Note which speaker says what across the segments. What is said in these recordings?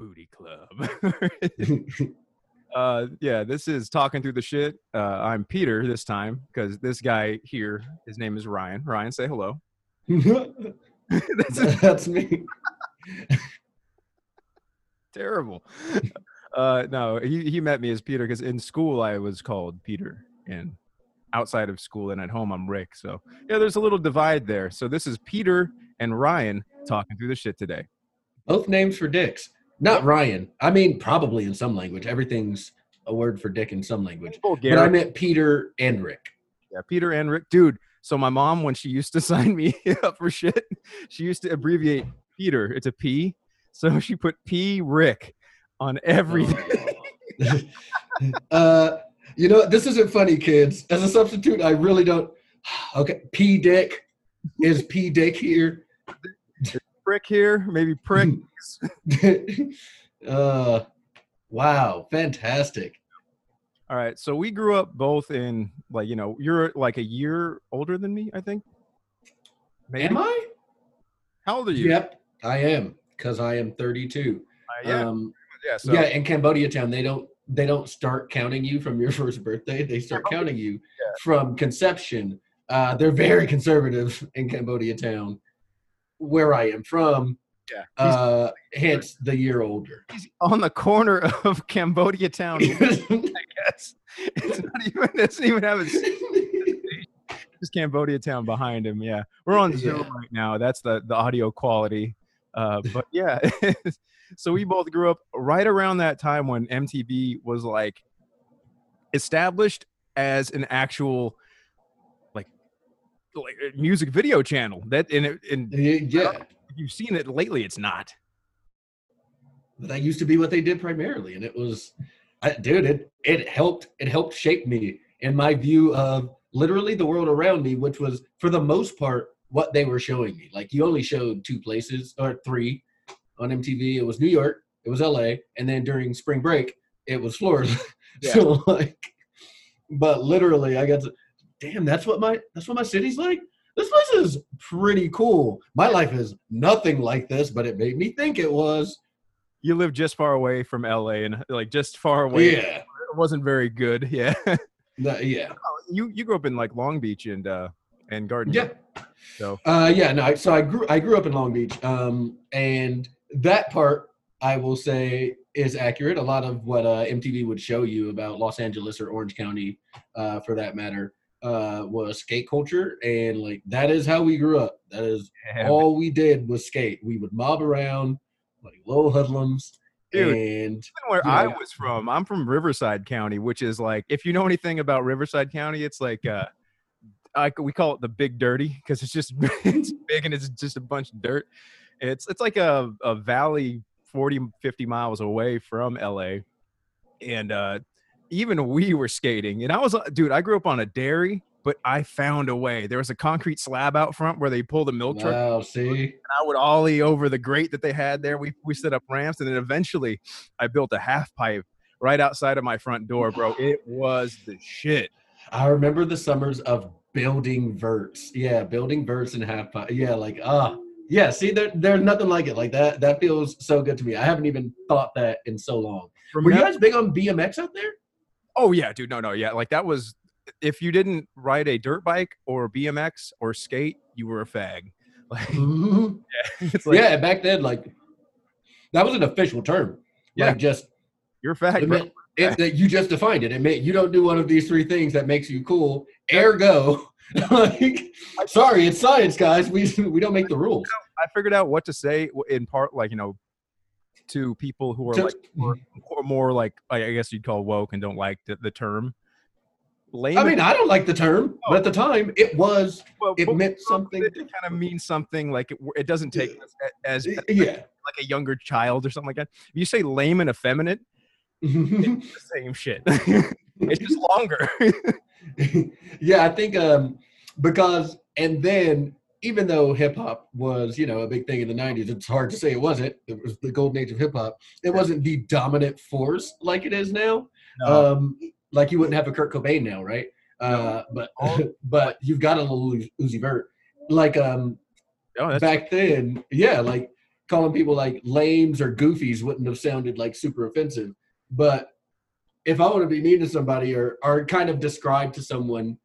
Speaker 1: Booty Club. uh, yeah, this is talking through the shit. Uh, I'm Peter this time because this guy here, his name is Ryan. Ryan, say hello. That's
Speaker 2: That's me.
Speaker 1: terrible. Uh, no, he, he met me as Peter because in school I was called Peter, and outside of school and at home I'm Rick. So yeah, there's a little divide there. So this is Peter and Ryan talking through the shit today.
Speaker 2: Both names for dicks. Not Ryan. I mean, probably in some language. Everything's a word for dick in some language. But I meant Peter and Rick.
Speaker 1: Yeah, Peter and Rick, dude. So my mom, when she used to sign me up for shit, she used to abbreviate Peter. It's a P, so she put P Rick on everything.
Speaker 2: uh, you know, this isn't funny, kids. As a substitute, I really don't. Okay, P Dick is P Dick here.
Speaker 1: Prick here, maybe prick.
Speaker 2: uh, wow, fantastic.
Speaker 1: All right, so we grew up both in like you know you're like a year older than me, I think. Maybe.
Speaker 2: Am I?
Speaker 1: How old are you?
Speaker 2: Yep, I am because I am 32.
Speaker 1: Uh, yeah,
Speaker 2: Um,
Speaker 1: yeah. So
Speaker 2: yeah, in Cambodia town, they don't they don't start counting you from your first birthday. They start counting you from conception. Uh, they're very conservative in Cambodia town, where I am from.
Speaker 1: Yeah.
Speaker 2: Uh, hence the year older.
Speaker 1: he's on the corner of Cambodia town. I guess it's not even. It doesn't even have a just Cambodia town behind him. Yeah, we're on Zoom
Speaker 2: Yeah.
Speaker 1: right now. That's the the audio quality. Uh, but yeah, so we both grew up right around that time when MTV was like established as an actual like like music video channel. That and it, and
Speaker 2: yeah,
Speaker 1: you've seen it lately, it's not.
Speaker 2: But that used to be what they did primarily, and it was, I, dude, it it helped it helped shape me in my view of literally the world around me, which was for the most part what they were showing me. Like you only showed two places or three on MTV. It was New York, it was LA, and then during spring break, it was Florida.
Speaker 1: Yeah.
Speaker 2: so like, but literally, I got to, damn, that's what my that's what my city's like. This place is pretty cool. My life is nothing like this, but it made me think it was.
Speaker 1: You live just far away from LA and like just far away.
Speaker 2: Yeah,
Speaker 1: It wasn't very good. Yeah.
Speaker 2: That- yeah,
Speaker 1: you you grew up in like Long Beach and uh and Garden.
Speaker 2: yeah.
Speaker 1: So
Speaker 2: Uh, yeah, no. So I grew I grew up in Long Beach, um, and that part I will say is accurate. A lot of what uh, MTV would show you about Los Angeles or Orange County, uh, for that matter, uh, was skate culture, and like that is how we grew up. That is
Speaker 1: yeah,
Speaker 2: all we did was skate. We would mob around like little hoodlums,
Speaker 1: Dude.
Speaker 2: and
Speaker 1: where I was from, I'm from Riverside County, which is like if you know anything about Riverside County, it's like uh I, we call it the big dirty because it's just it's big and it's just a bunch of dirt. It's it's like a, a valley 40 50 miles away from LA. And uh even we were skating. And I was uh, dude, I grew up on a dairy, but I found a way. There was a concrete slab out front where they pull the milk truck
Speaker 2: wow, see,
Speaker 1: and I would ollie over the grate that they had there. We we set up ramps, and then eventually I built a half pipe right outside of my front door, bro. It was the shit.
Speaker 2: I remember the summers of building verts. Yeah, building verts and half pipe. Yeah, like ah, yeah. See, there, there's nothing like it. Like that. That feels so good to me. I haven't even thought that in so long. Were you guys big on BMX out there?
Speaker 1: Oh yeah, dude. No, no, yeah. Like that was if you didn't ride a dirt bike or BMX or skate, you were a fag. Like mm-hmm. it's like
Speaker 2: yeah, back then, like that was an official term.
Speaker 1: Yeah.
Speaker 2: Like just
Speaker 1: you're a fag,
Speaker 2: it
Speaker 1: bro.
Speaker 2: meant, it, that you just defined it. It meant you don't do one of these three things that makes you cool. Ergo, like, sorry, it's science, guys. We we don't make the rules.
Speaker 1: I figured out what to say in part, like you know, to people who are
Speaker 2: To-
Speaker 1: like more, more, like I guess you'd call woke and don't like the, the term. Lame.
Speaker 2: I mean, I don't like the term, but at the time, it was.
Speaker 1: well,
Speaker 2: it meant something
Speaker 1: It, kind of means something like it, it doesn't take as, as
Speaker 2: Yeah.
Speaker 1: like a younger child or something like that. If you say lame and effeminate, it's the same shit. it's just longer.
Speaker 2: yeah, I think um, because and then even though hip hop was you know a big thing in the '90s, it's hard to say it wasn't. It was the golden age of hip hop. It wasn't the dominant force like it is now.
Speaker 1: No.
Speaker 2: Um, like you wouldn't have a Kurt Cobain now, right? Uh, but
Speaker 1: Oh.
Speaker 2: but you've got a Lil Uzi Vert. Like um,
Speaker 1: Oh,
Speaker 2: back then, yeah, like calling people like lames or goofies wouldn't have sounded like super offensive. But if I want to be mean to somebody or or kind of describe to someone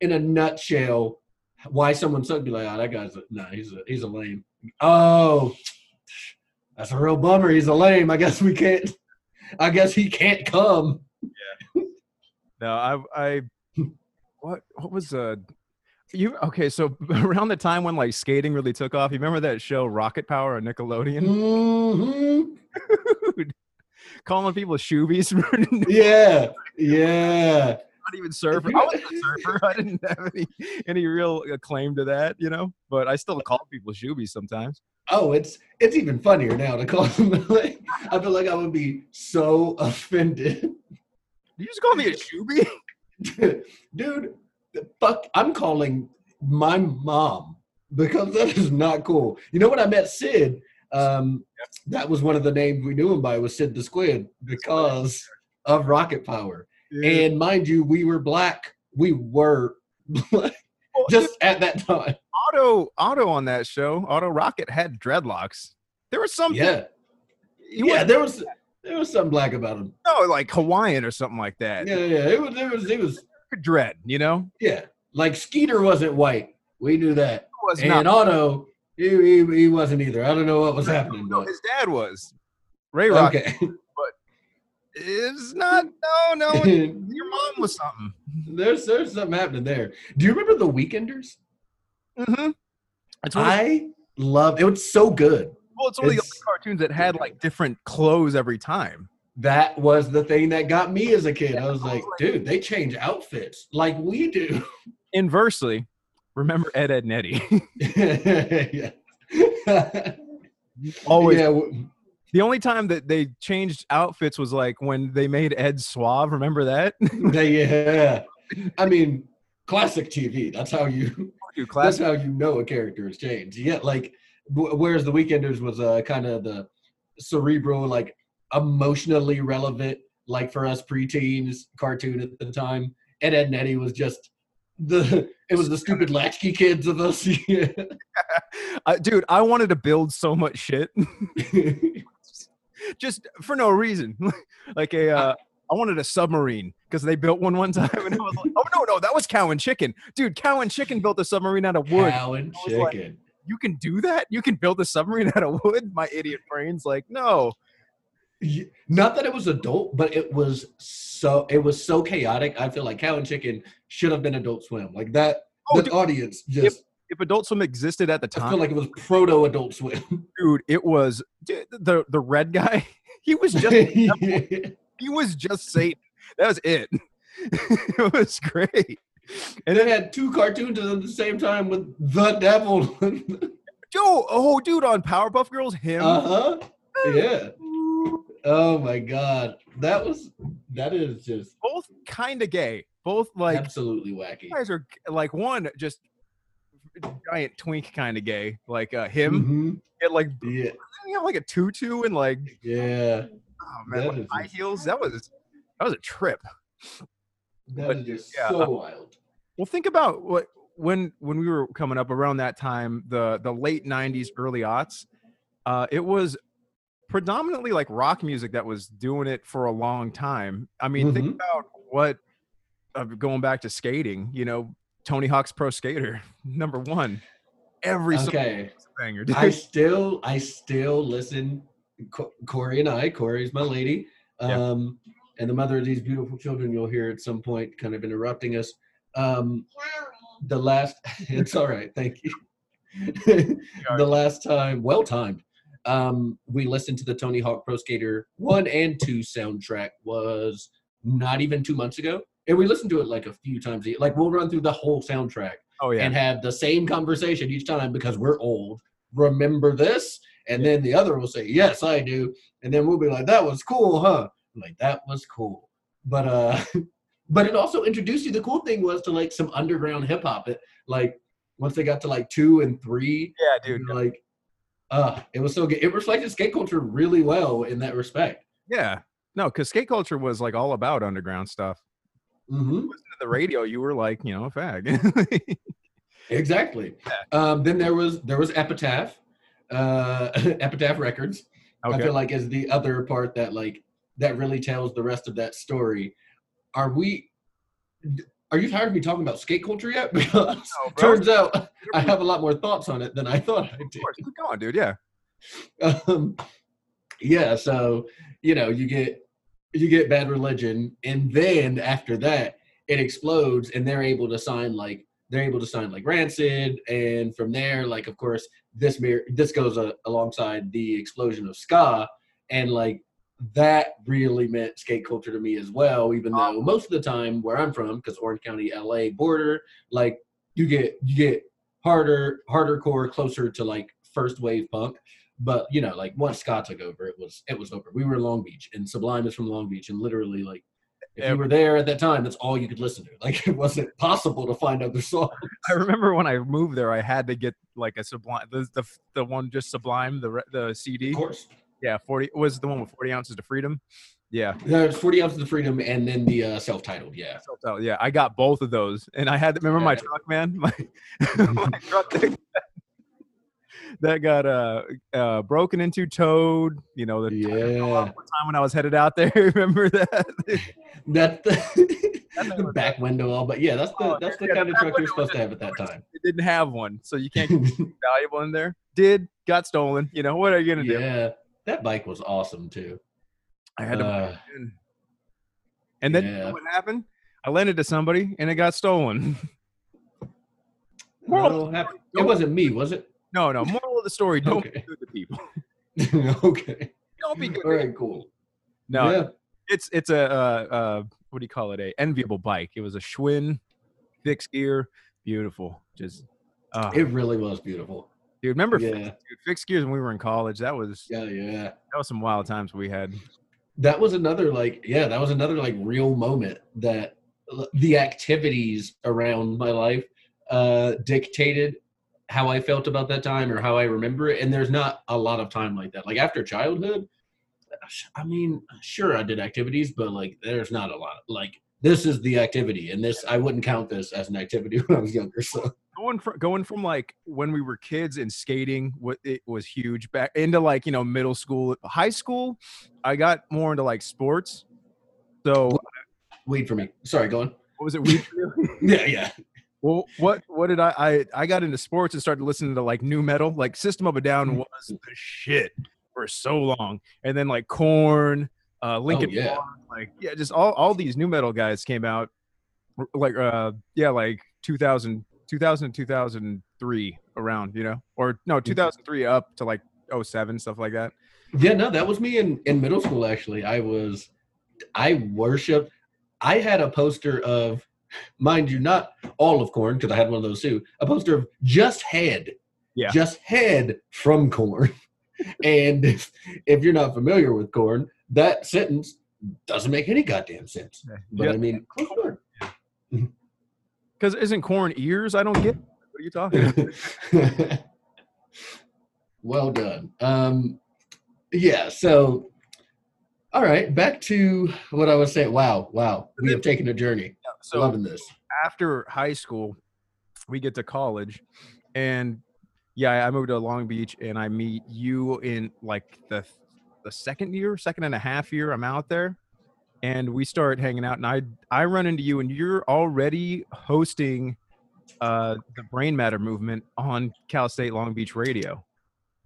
Speaker 2: in a nutshell why someone would be like, oh, that guy's a, no, he's a he's a lame. Oh, that's a real bummer. He's a lame. I guess we can't. I guess he can't come. Yeah.
Speaker 1: No, I I what what was uh you okay? So around the time when like skating really took off, you remember that show Rocket Power on Nickelodeon?
Speaker 2: Mhm.
Speaker 1: Dude, calling people shoobies yeah,
Speaker 2: Yeah, yeah.
Speaker 1: even surfer. I wasn't a surfer. I didn't have any any real uh, claim to that, you know. But I still call people shoobies sometimes.
Speaker 2: Oh, it's it's even funnier now to call them. Like, I feel like I would be so offended,
Speaker 1: You just call me a shoobie?
Speaker 2: dude. Fuck, I'm calling my mom because that is not cool. You know when I met Sid, um, that was one of the names we knew him by was Sid the Squid because of Rocket Power. And mind you, we were black. We were black
Speaker 1: Well,
Speaker 2: just at that time.
Speaker 1: Auto, Otto on that show, Otto Rocket had dreadlocks. There was something.
Speaker 2: Yeah,
Speaker 1: he
Speaker 2: yeah. There was there was something black about him.
Speaker 1: no like Hawaiian or something like that.
Speaker 2: Yeah, yeah. It was it was it was
Speaker 1: Dread, you know.
Speaker 2: yeah. Like Skeeter wasn't white. We knew that.
Speaker 1: It was
Speaker 2: And
Speaker 1: not.
Speaker 2: Otto, he, he, he wasn't either. I don't know what was happening,
Speaker 1: No, his dad was. Ray Rocket.
Speaker 2: okay.
Speaker 1: is not. No, no. Your mom was something.
Speaker 2: there's there's something happening there. Do you remember the Weekenders?
Speaker 1: Mm-hmm. It's
Speaker 2: I love it. Was so good.
Speaker 1: well, it's one of the only cartoons that had like different clothes every time.
Speaker 2: That was the thing that got me as a kid. I was like, dude, they change outfits like we do.
Speaker 1: Inversely, remember Ed, Ed, and Eddy.
Speaker 2: yeah.
Speaker 1: Always.
Speaker 2: Yeah, w-
Speaker 1: The only time that they changed outfits was like when they made Ed suave. Remember that?
Speaker 2: yeah. I mean, classic TV. That's how you. That's how you know a character has changed. Yeah, like whereas the Weekenders was uh, kind of the cerebral, like emotionally relevant, like for us preteens cartoon at the time. And Ed and Eddy was just the it was the stupid latchkey kids of us. Yeah.
Speaker 1: Uh, dude, I wanted to build so much shit just for no reason. like a, uh, I wanted a submarine because they built one one time, and I was like, oh no, no, that was Cow and Chicken, dude. Cow and Chicken built a submarine out of wood.
Speaker 2: Cow and
Speaker 1: was like,
Speaker 2: chicken.
Speaker 1: You can do that? You can build a submarine out of wood? My idiot brain's like, no.
Speaker 2: Not that it was adult, but it was so it was so chaotic. I feel like Cow and Chicken should have been Adult Swim. Like that,
Speaker 1: Oh,
Speaker 2: the
Speaker 1: dude,
Speaker 2: audience just.
Speaker 1: If Adult Swim existed at the
Speaker 2: I
Speaker 1: time,
Speaker 2: feel like it was proto Adult Swim.
Speaker 1: dude, it was dude, the the red guy. He was just he was just Satan. That was it. it was great.
Speaker 2: And they had two cartoons at the same time with the devil.
Speaker 1: Joe, oh, dude, on Powerpuff Girls, him.
Speaker 2: uh huh. Yeah. Oh my god, that was that is just
Speaker 1: both kind of gay. Both like
Speaker 2: absolutely wacky.
Speaker 1: guys are like one just giant twink kind of gay, like uh, him. He had like.
Speaker 2: Yeah,
Speaker 1: he had like a tutu and like
Speaker 2: yeah.
Speaker 1: oh man, like, high
Speaker 2: just-
Speaker 1: heels. That was that was a trip.
Speaker 2: That
Speaker 1: But,
Speaker 2: just
Speaker 1: yeah,
Speaker 2: so
Speaker 1: uh,
Speaker 2: wild.
Speaker 1: Well, think about what when when we were coming up around that time, the the late '90s, early aughts. Uh, it was predominantly like rock music that was doing it for a long time. I mean, think
Speaker 2: Mhm.
Speaker 1: about what uh, going back to skating. You know, Tony Hawk's Pro Skater, number one. Every
Speaker 2: Okay,
Speaker 1: banger, dude.
Speaker 2: I still I still listen. Co- Corey and I, Corey's my lady, um, and the mother of these beautiful children. You'll hear at some point, kind of interrupting us. Um, the last, it's all right. Thank you. the last time, well timed, um, we listened to the Tony Hawk Pro Skater one and two soundtrack was not even two months ago, and we listened to it like a few times. Like we'll run through the whole soundtrack
Speaker 1: oh yeah,
Speaker 2: and have the same conversation each time because we're old. Remember this? And then the other will say, "Yes, I do," and then we'll be like, "That was cool, huh?" Like that was cool, but uh, but it also introduced you. The cool thing was to like some underground hip hop. It like once they got to like two and three,
Speaker 1: yeah, dude.
Speaker 2: like, uh, it was so good. It reflected skate culture really well in that respect.
Speaker 1: Yeah, no, because skate culture was like all about underground stuff.
Speaker 2: Hmm
Speaker 1: Listen to the radio, you were like, you know, a fag.
Speaker 2: Exactly. Um, then there was there was Epitaph. uh, Epitaph Records. I feel like is the other part that like that really tells the rest of that story. Are we? Are you tired of me talking about skate culture yet? Because
Speaker 1: No,
Speaker 2: turns out I have a lot more thoughts on it than I thought I
Speaker 1: Of
Speaker 2: did.
Speaker 1: course, keep going, dude. Yeah.
Speaker 2: um, yeah so you know you get you get bad religion and then after that it explodes and they're able to sign like they're able to sign like rancid and from there like of course this mir- this goes uh, alongside the explosion of ska and like that really meant skate culture to me as well even though most of the time where i'm from because orange county la border like you get you get harder harder core closer to like first wave punk but you know, like once ska took over, it was it was over. We were in Long Beach, and Sublime is from Long Beach, and literally, like, if you were there at that time, that's all you could listen to. Like, it wasn't possible to find other songs.
Speaker 1: I remember when I moved there, I had to get like a sublime, the the, the one just sublime, the the CD.
Speaker 2: Of course,
Speaker 1: Yeah, forty was the one with forty ounces to freedom. Yeah,
Speaker 2: there's 40 ounces of freedom, and then the uh, self-titled. Yeah,
Speaker 1: so, yeah, I got both of those, and I had remember my truck, man, my, my truck that, that got uh, uh broken into, towed. You know, the tire fell off
Speaker 2: yeah.
Speaker 1: time when I was headed out there. Remember that?
Speaker 2: That the
Speaker 1: was-
Speaker 2: back window, all, but yeah, that's the
Speaker 1: Oh,
Speaker 2: that's the
Speaker 1: yeah,
Speaker 2: kind of truck you're supposed to have at that time.
Speaker 1: it didn't have one, so you can't get valuable in there. Did got stolen. You know what are you gonna do?
Speaker 2: yeah, that bike was awesome too.
Speaker 1: I had to.
Speaker 2: Uh,
Speaker 1: and then you know what happened? I lent it to somebody, and it got stolen.
Speaker 2: well, it wasn't me, was it?
Speaker 1: No, no. Moral of the story: Don't
Speaker 2: Okay.
Speaker 1: be good to people.
Speaker 2: okay.
Speaker 1: Don't be good.
Speaker 2: All right, cool.
Speaker 1: No,
Speaker 2: Yeah.
Speaker 1: it's it's a uh, uh, what do you call it? A enviable bike. It was a Schwinn, fixed gear, beautiful. Just, uh,
Speaker 2: It really was beautiful.
Speaker 1: dude, remember
Speaker 2: Yeah.
Speaker 1: fixed, dude, fixed gears when we were in college? That was
Speaker 2: Yeah, yeah.
Speaker 1: that was some wild times we had.
Speaker 2: That was another like yeah, that was another like real moment that the activities around my life uh dictated how I felt about that time or how I remember it. And there's not a lot of time like that. Like after childhood, I mean, sure I did activities, but like there's not a lot. Like this is the activity, and this I wouldn't count this as an activity when I was younger. So
Speaker 1: going from going from like when we were kids and skating what it was huge back into like you know middle school high school i got more into like sports so
Speaker 2: weed for me. Sorry, go on.
Speaker 1: what was it weed for you?
Speaker 2: Yeah, yeah.
Speaker 1: Well what what did I, I i got into sports and started listening to like nu metal like system of a down was the shit for so long and then like Korn uh Linkin
Speaker 2: Oh, yeah.
Speaker 1: Park, like yeah just all all these nu metal guys came out like uh yeah like 2000 2000 2003 around you know or no 2003 up to like 07 stuff like that
Speaker 2: Yeah, no, that was me in, in middle school actually. I was I worshiped I had a poster of mind you, not all of Korn, because I had one of those too, a poster of just head.
Speaker 1: Yeah.
Speaker 2: Just head from Korn. and if, if you're not familiar with Korn, that sentence doesn't make any goddamn sense. But
Speaker 1: Yeah.
Speaker 2: I mean, corn.
Speaker 1: because isn't corn ears i don't get it. what are you talking about
Speaker 2: well done. Um, yeah. So, all right, back to what I was saying. Wow, wow, we have taken a journey.
Speaker 1: So
Speaker 2: Loving this.
Speaker 1: after high school, we get to college, and yeah, I moved to Long Beach, and I meet you in like the the second year, second and a half year. I'm out there, and we start hanging out, and I I run into you, and you're already hosting uh the Brain Matter movement on Cal State Long Beach Radio.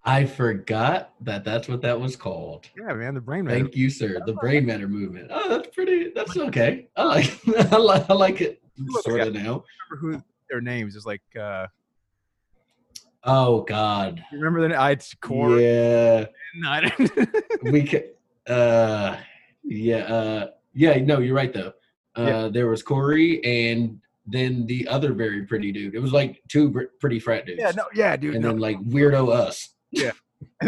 Speaker 2: I forgot that that's what that was called.
Speaker 1: Yeah, man, the Brain Matter.
Speaker 2: Thank you, sir. The brain matter movement. Oh, that's pretty. That's okay. I like. I like. I like it. Sort of now.
Speaker 1: remember who their names is like. uh
Speaker 2: Oh God.
Speaker 1: You remember the I it's Core?
Speaker 2: Yeah. We could. Uh. Yeah. Uh. Yeah. No, you're right though. Uh,
Speaker 1: Yeah.
Speaker 2: There was Corey and then the other very pretty dude. It was like two br- pretty frat dudes.
Speaker 1: yeah, no, yeah, dude.
Speaker 2: and
Speaker 1: no.
Speaker 2: then like weirdo us.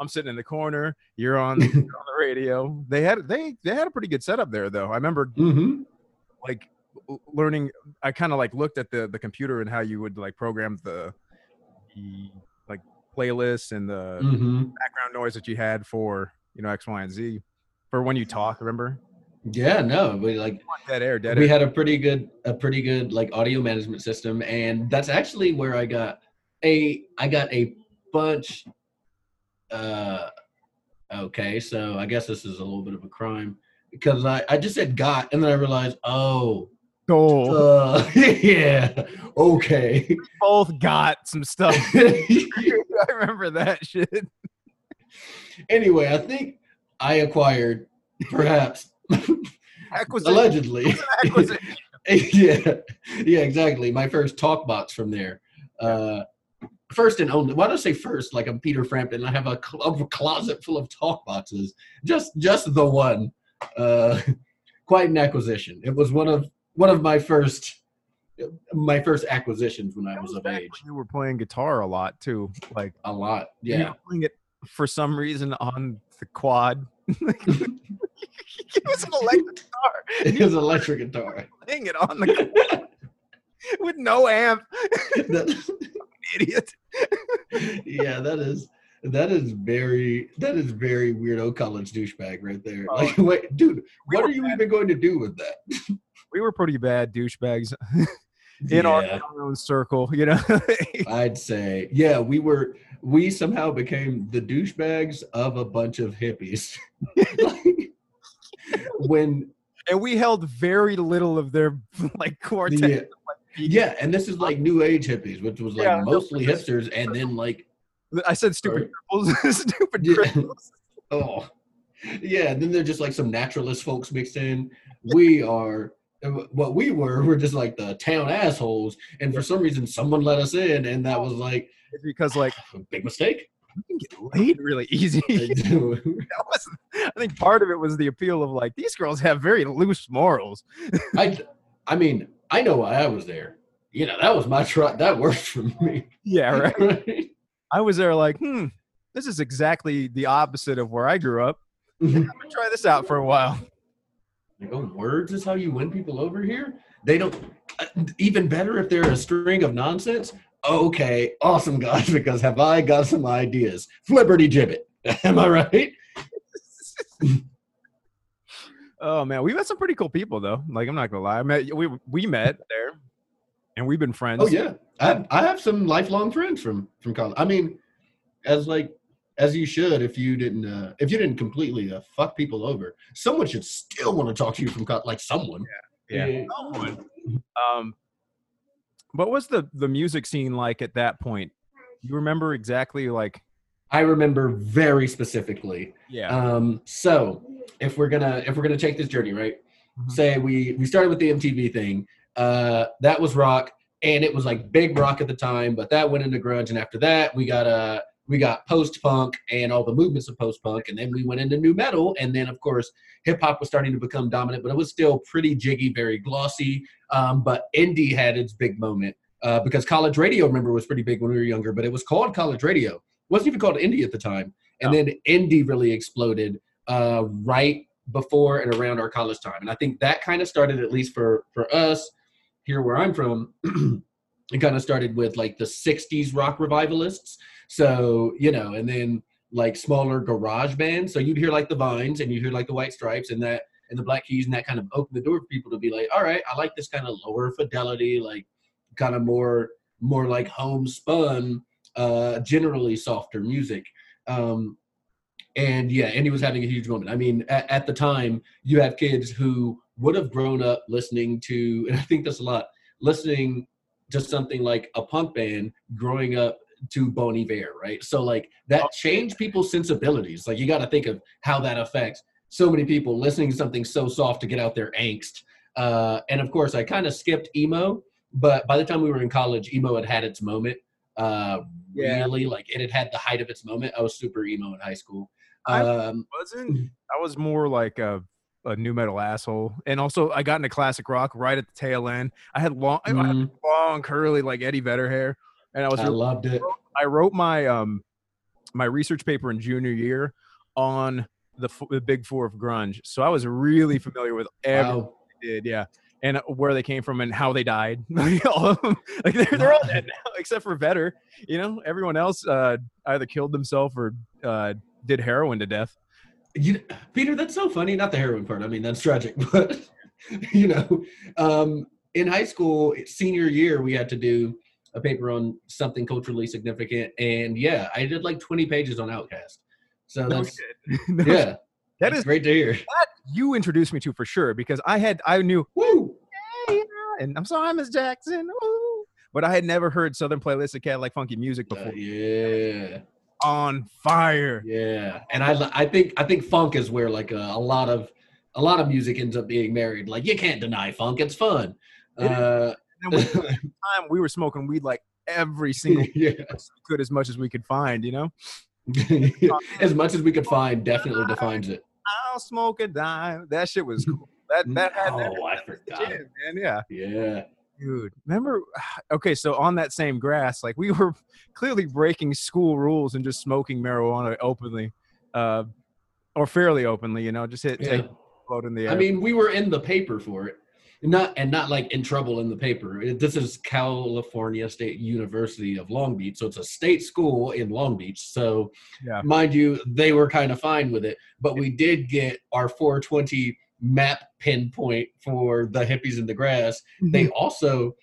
Speaker 1: I'm sitting in the corner. You're on, you're on the radio. They had they they had a pretty good setup there, though. I remember
Speaker 2: Mm-hmm.
Speaker 1: like learning. I kind of like looked at the the computer and how you would like program the, the like playlists and the
Speaker 2: Mm-hmm.
Speaker 1: background noise that you had for you know X, Y, and Z for when you talk. Remember?
Speaker 2: Yeah. No. We like
Speaker 1: Dead air, dead
Speaker 2: we
Speaker 1: air.
Speaker 2: had a pretty good a pretty good like audio management system and that's actually where i got a i got a bunch uh, okay, so I guess this is a little bit of a crime because I, I just said got, and then I realized, oh,
Speaker 1: Oh,
Speaker 2: uh, yeah, okay.
Speaker 1: both got some stuff. I remember that shit.
Speaker 2: anyway, I think I acquired, perhaps,
Speaker 1: Acquisition.
Speaker 2: allegedly. Yeah, yeah, exactly. My first talk box from there. Uh, first and only. Why do I say first? Like I'm Peter Frampton. I have a, cl- a closet full of talk boxes. Just, just the one. Uh, quite an acquisition. It was one of one of my first, my first acquisitions when I was
Speaker 1: was
Speaker 2: of age.
Speaker 1: when You were playing guitar a lot too. Like
Speaker 2: A lot.
Speaker 1: you
Speaker 2: Yeah.
Speaker 1: were playing it for some reason on the quad. it was an electric guitar.
Speaker 2: It was an electric guitar.
Speaker 1: Playing it on the quad with no amp. Idiot.
Speaker 2: Yeah, that is that is very that is very weirdo college douchebag right there.
Speaker 1: Oh.
Speaker 2: Like, wait, dude,
Speaker 1: We
Speaker 2: what are you
Speaker 1: bad.
Speaker 2: even going to do with that?
Speaker 1: We were pretty bad douchebags in our,
Speaker 2: Yeah,
Speaker 1: our own circle, you know.
Speaker 2: I'd say, yeah, we were we somehow became the douchebags of a bunch of hippies. Like, when
Speaker 1: and we held very little of their like quartet.
Speaker 2: the yeah, and this is like new age hippies, which was like
Speaker 1: Yeah,
Speaker 2: mostly hipsters, and then like
Speaker 1: I said stupid cripples, stupid
Speaker 2: Yeah.
Speaker 1: cripples.
Speaker 2: Oh, yeah. And then they're just like some naturalist folks mixed in. We are uh, what we were. We're just like the town assholes, and for some reason, someone let us in, and that was like
Speaker 1: It's because like
Speaker 2: a big mistake.
Speaker 1: you can get laid really easy. was, I think part of it was the appeal of like these girls have very loose morals.
Speaker 2: I, I mean, I know why I was there. You know, that was my truck. That worked for me.
Speaker 1: Yeah, right.
Speaker 2: Right?
Speaker 1: I was there like, hmm, this is exactly the opposite of where I grew up. I'm gonna try this out for a while.
Speaker 2: Like, oh, words is how you win people over here. They don't. uh, Even better if they're a string of nonsense. Okay, awesome guys, because have I got some ideas? Flipperty gibbet. Am I right?
Speaker 1: Oh man, we met some pretty cool people though. Like I'm not gonna lie, I met we we met there, and we've been friends.
Speaker 2: Oh yeah, I have, I have some lifelong friends from from college. I mean, as like as you should if you didn't uh, if you didn't completely uh, fuck people over. Someone should still want to talk to you from college, like someone.
Speaker 1: Yeah. Yeah. Um, what was the the music scene like at that point? You remember exactly like
Speaker 2: I remember very specifically.
Speaker 1: yeah
Speaker 2: Um, so if we're gonna if we're gonna take this journey, right?
Speaker 1: Mhm.
Speaker 2: Say we we started with the MTV thing. Uh, that was rock, and it was like big rock at the time, but that went into grunge, and after that we got uh we got post punk and all the movements of post punk, and then we went into nu metal, and then of course hip hop was starting to become dominant, but it was still pretty jiggy, very glossy. Um, but indie had its big moment uh, because college radio, remember, was pretty big when we were younger, but it was called college radio. Wasn't even called indie at the time. And then indie really exploded uh, right before and around our college time. And I think that kind of started, at least for for us here where I'm from, it kind of started with like the 60s rock revivalists. So, you know, and then like smaller garage bands. So you'd hear like the Vines and you'd hear like the White Stripes and that and the Black Keys and that kind of opened the door for people to be like, all right, I like this kind of lower fidelity, like kind of more more like homespun, uh, generally softer music. Um, and yeah, indie was having a huge moment. I mean, at, at the time, you have kids who would have grown up listening to, and I think that's a lot, listening to something like a punk band growing up to Bon Iver, right? So like that changed people's sensibilities. Like you got to think of how that affects so many people listening to something so soft to get out their angst. Uh, and of course, I kind of skipped emo, but by the time we were in college, emo had had its moment. Uh,
Speaker 1: Yeah.
Speaker 2: Really, like it had had the height of its moment. I was super emo in high school.
Speaker 1: I-
Speaker 2: Um,
Speaker 1: wasn't I was more like a a nu metal asshole, and also I got into classic rock right at the tail end. I had long, I had
Speaker 2: mm,
Speaker 1: long curly like Eddie Vedder hair, and I was
Speaker 2: I
Speaker 1: really
Speaker 2: loved it.
Speaker 1: I wrote my um my research paper in junior year on the, f- the big four of grunge. So I was really familiar with everything
Speaker 2: Wow.
Speaker 1: did, yeah, and where they came from and how they died. all of them, like they're they're all dead now, except for Vedder. You know, everyone else uh, either killed themselves or uh, did heroin to death.
Speaker 2: You, Peter, that's so funny. Not the heroin part. I mean, that's tragic. But you know, um, in high school, senior year, we had to do a paper on something culturally significant, and yeah, I did like 20 pages on Outkast. So that's.
Speaker 1: No
Speaker 2: yeah.
Speaker 1: That
Speaker 2: that's
Speaker 1: is
Speaker 2: great to hear.
Speaker 1: you introduced me to for sure because I had I knew
Speaker 2: Woo!
Speaker 1: and I'm sorry, Miss Jackson. Ooh. But I had never heard Southern Playlist of cat like Funky Music
Speaker 2: Uh,
Speaker 1: before.
Speaker 2: yeah,
Speaker 1: On fire.
Speaker 2: yeah, and I I think I think funk is where like a, a lot of a lot of music ends up being married. Like you can't deny funk; it's fun.
Speaker 1: It.
Speaker 2: Uh,
Speaker 1: And we, time we were smoking weed like every single
Speaker 2: yeah.
Speaker 1: could as much as we could find, you know?
Speaker 2: As much as we could find, definitely defines it.
Speaker 1: I'll smoke a dime. That shit was cool. That that had
Speaker 2: Oh, I
Speaker 1: that the
Speaker 2: forgot.
Speaker 1: jam, man. Yeah.
Speaker 2: Yeah.
Speaker 1: Dude, remember? Okay, so on that same grass, like we were clearly breaking school rules and just smoking marijuana openly, uh, or fairly openly. You know, just hit
Speaker 2: Yeah.
Speaker 1: take float in the air.
Speaker 2: I mean, we were in the paper for it, not and not like in trouble in the paper. It- This is California State University of Long Beach, so it's a state school in Long Beach. So,
Speaker 1: Yeah.
Speaker 2: mind you, they were kind of fine with it, but we did get our 420 map pinpoint for the hippies in the grass. They also,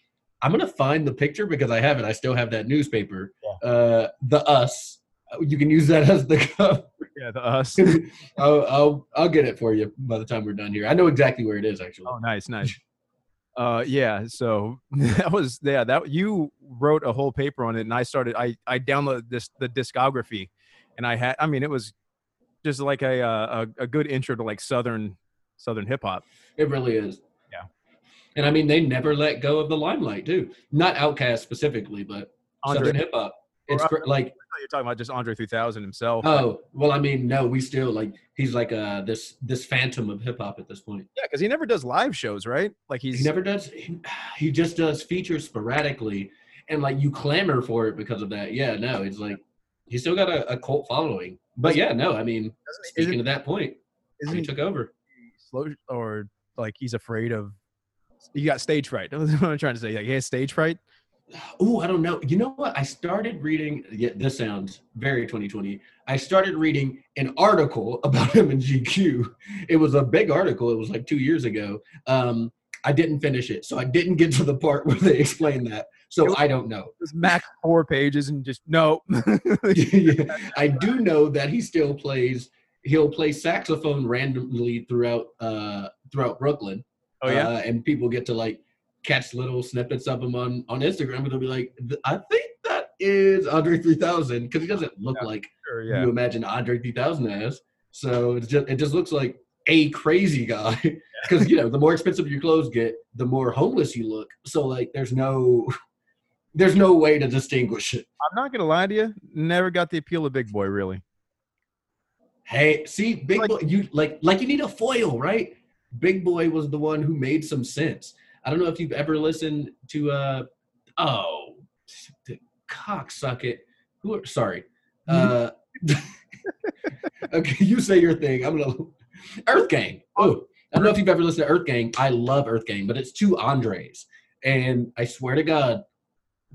Speaker 2: I'm gonna find the picture because I have it. I still have that newspaper. Uh, the Us. You can use that as the cover.
Speaker 1: yeah, the us.
Speaker 2: I'll, I'll I'll get it for you by the time we're done here. I know exactly where it is actually.
Speaker 1: Oh, nice, nice. Uh, yeah. So that was yeah. That you wrote a whole paper on it, and I started. I I downloaded this the discography, and I had. I mean, it was just like a uh, a, a good intro to like southern southern hip hop.
Speaker 2: It really is.
Speaker 1: Yeah.
Speaker 2: And I mean, they never let go of the limelight too. Not Outkast specifically, but
Speaker 1: Andre,
Speaker 2: Southern hip hop. It's
Speaker 1: Or-
Speaker 2: like
Speaker 1: you're talking about just Andre 3000 himself.
Speaker 2: oh well, I mean, no, we still like he's like uh this this phantom of hip hop at this point.
Speaker 1: yeah, because he never does live shows, right? Like he's
Speaker 2: He never does. He, he just does features sporadically, and like you clamor for it because of that. Yeah, no, it's like he's still got a, a cult following. But yeah, no, I mean, speaking to that point,
Speaker 1: isn't
Speaker 2: he took over.
Speaker 1: slow or like he's afraid of? He got stage fright. That's what I'm trying to say. Like he has stage fright.
Speaker 2: Oh, I don't know. You know what? I started reading. Yeah, this sounds very 2020. I started reading an article about him in GQ. It was a big article. It was like two years ago. Um, I didn't finish it, so I didn't get to the part where they explain that. So I don't know.
Speaker 1: Max four pages and just no.
Speaker 2: Yeah, I do know that he still plays. He'll play saxophone randomly throughout uh, throughout Brooklyn.
Speaker 1: oh yeah.
Speaker 2: uh, and people get to like catch little snippets of him on on Instagram, and they'll be like, "I think that is Andre 3000," because he doesn't look
Speaker 1: Yeah.
Speaker 2: like
Speaker 1: sure, yeah.
Speaker 2: you imagine Andre 3000 as. So it's just it just looks like a crazy guy. Because you know, the more expensive your clothes get, the more homeless you look. So like, there's no there's no way to distinguish it.
Speaker 1: I'm not gonna lie to you. Never got the appeal of Big Boy, really.
Speaker 2: Hey, see, Big
Speaker 1: Like-
Speaker 2: Boy, you like like you need a foil, right? Big Boy was the one who made some sense. I don't know if you've ever listened to uh oh the cocksucket. Who are sorry. Uh okay, you say your thing. I'm gonna Earth Gang. Oh, I don't know if you've ever listened to Earth Gang. I love Earth Gang, but it's two Andres. And I swear to God,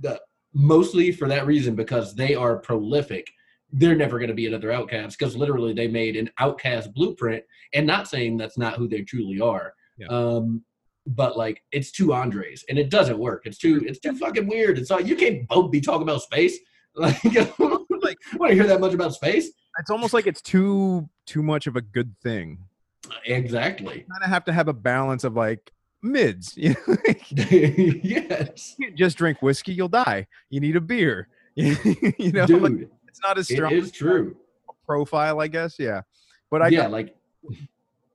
Speaker 2: the mostly for that reason, because they are prolific they're never going to be another Outkast because literally they made an Outkast blueprint and not saying that's not who they truly are
Speaker 1: Yeah.
Speaker 2: um but like it's two andres and it doesn't work it's too it's too fucking weird it's like you can't both be talking about space like like want to hear that much about space
Speaker 1: It's almost like it's too too much of a good thing.
Speaker 2: exactly
Speaker 1: Kind of have to have a balance of like mids. You know?
Speaker 2: yes
Speaker 1: You can't just drink whiskey, you'll die. You need a beer. you know,
Speaker 2: dude
Speaker 1: like, it's not as strong
Speaker 2: is true
Speaker 1: profile, I guess. Yeah, but I
Speaker 2: yeah like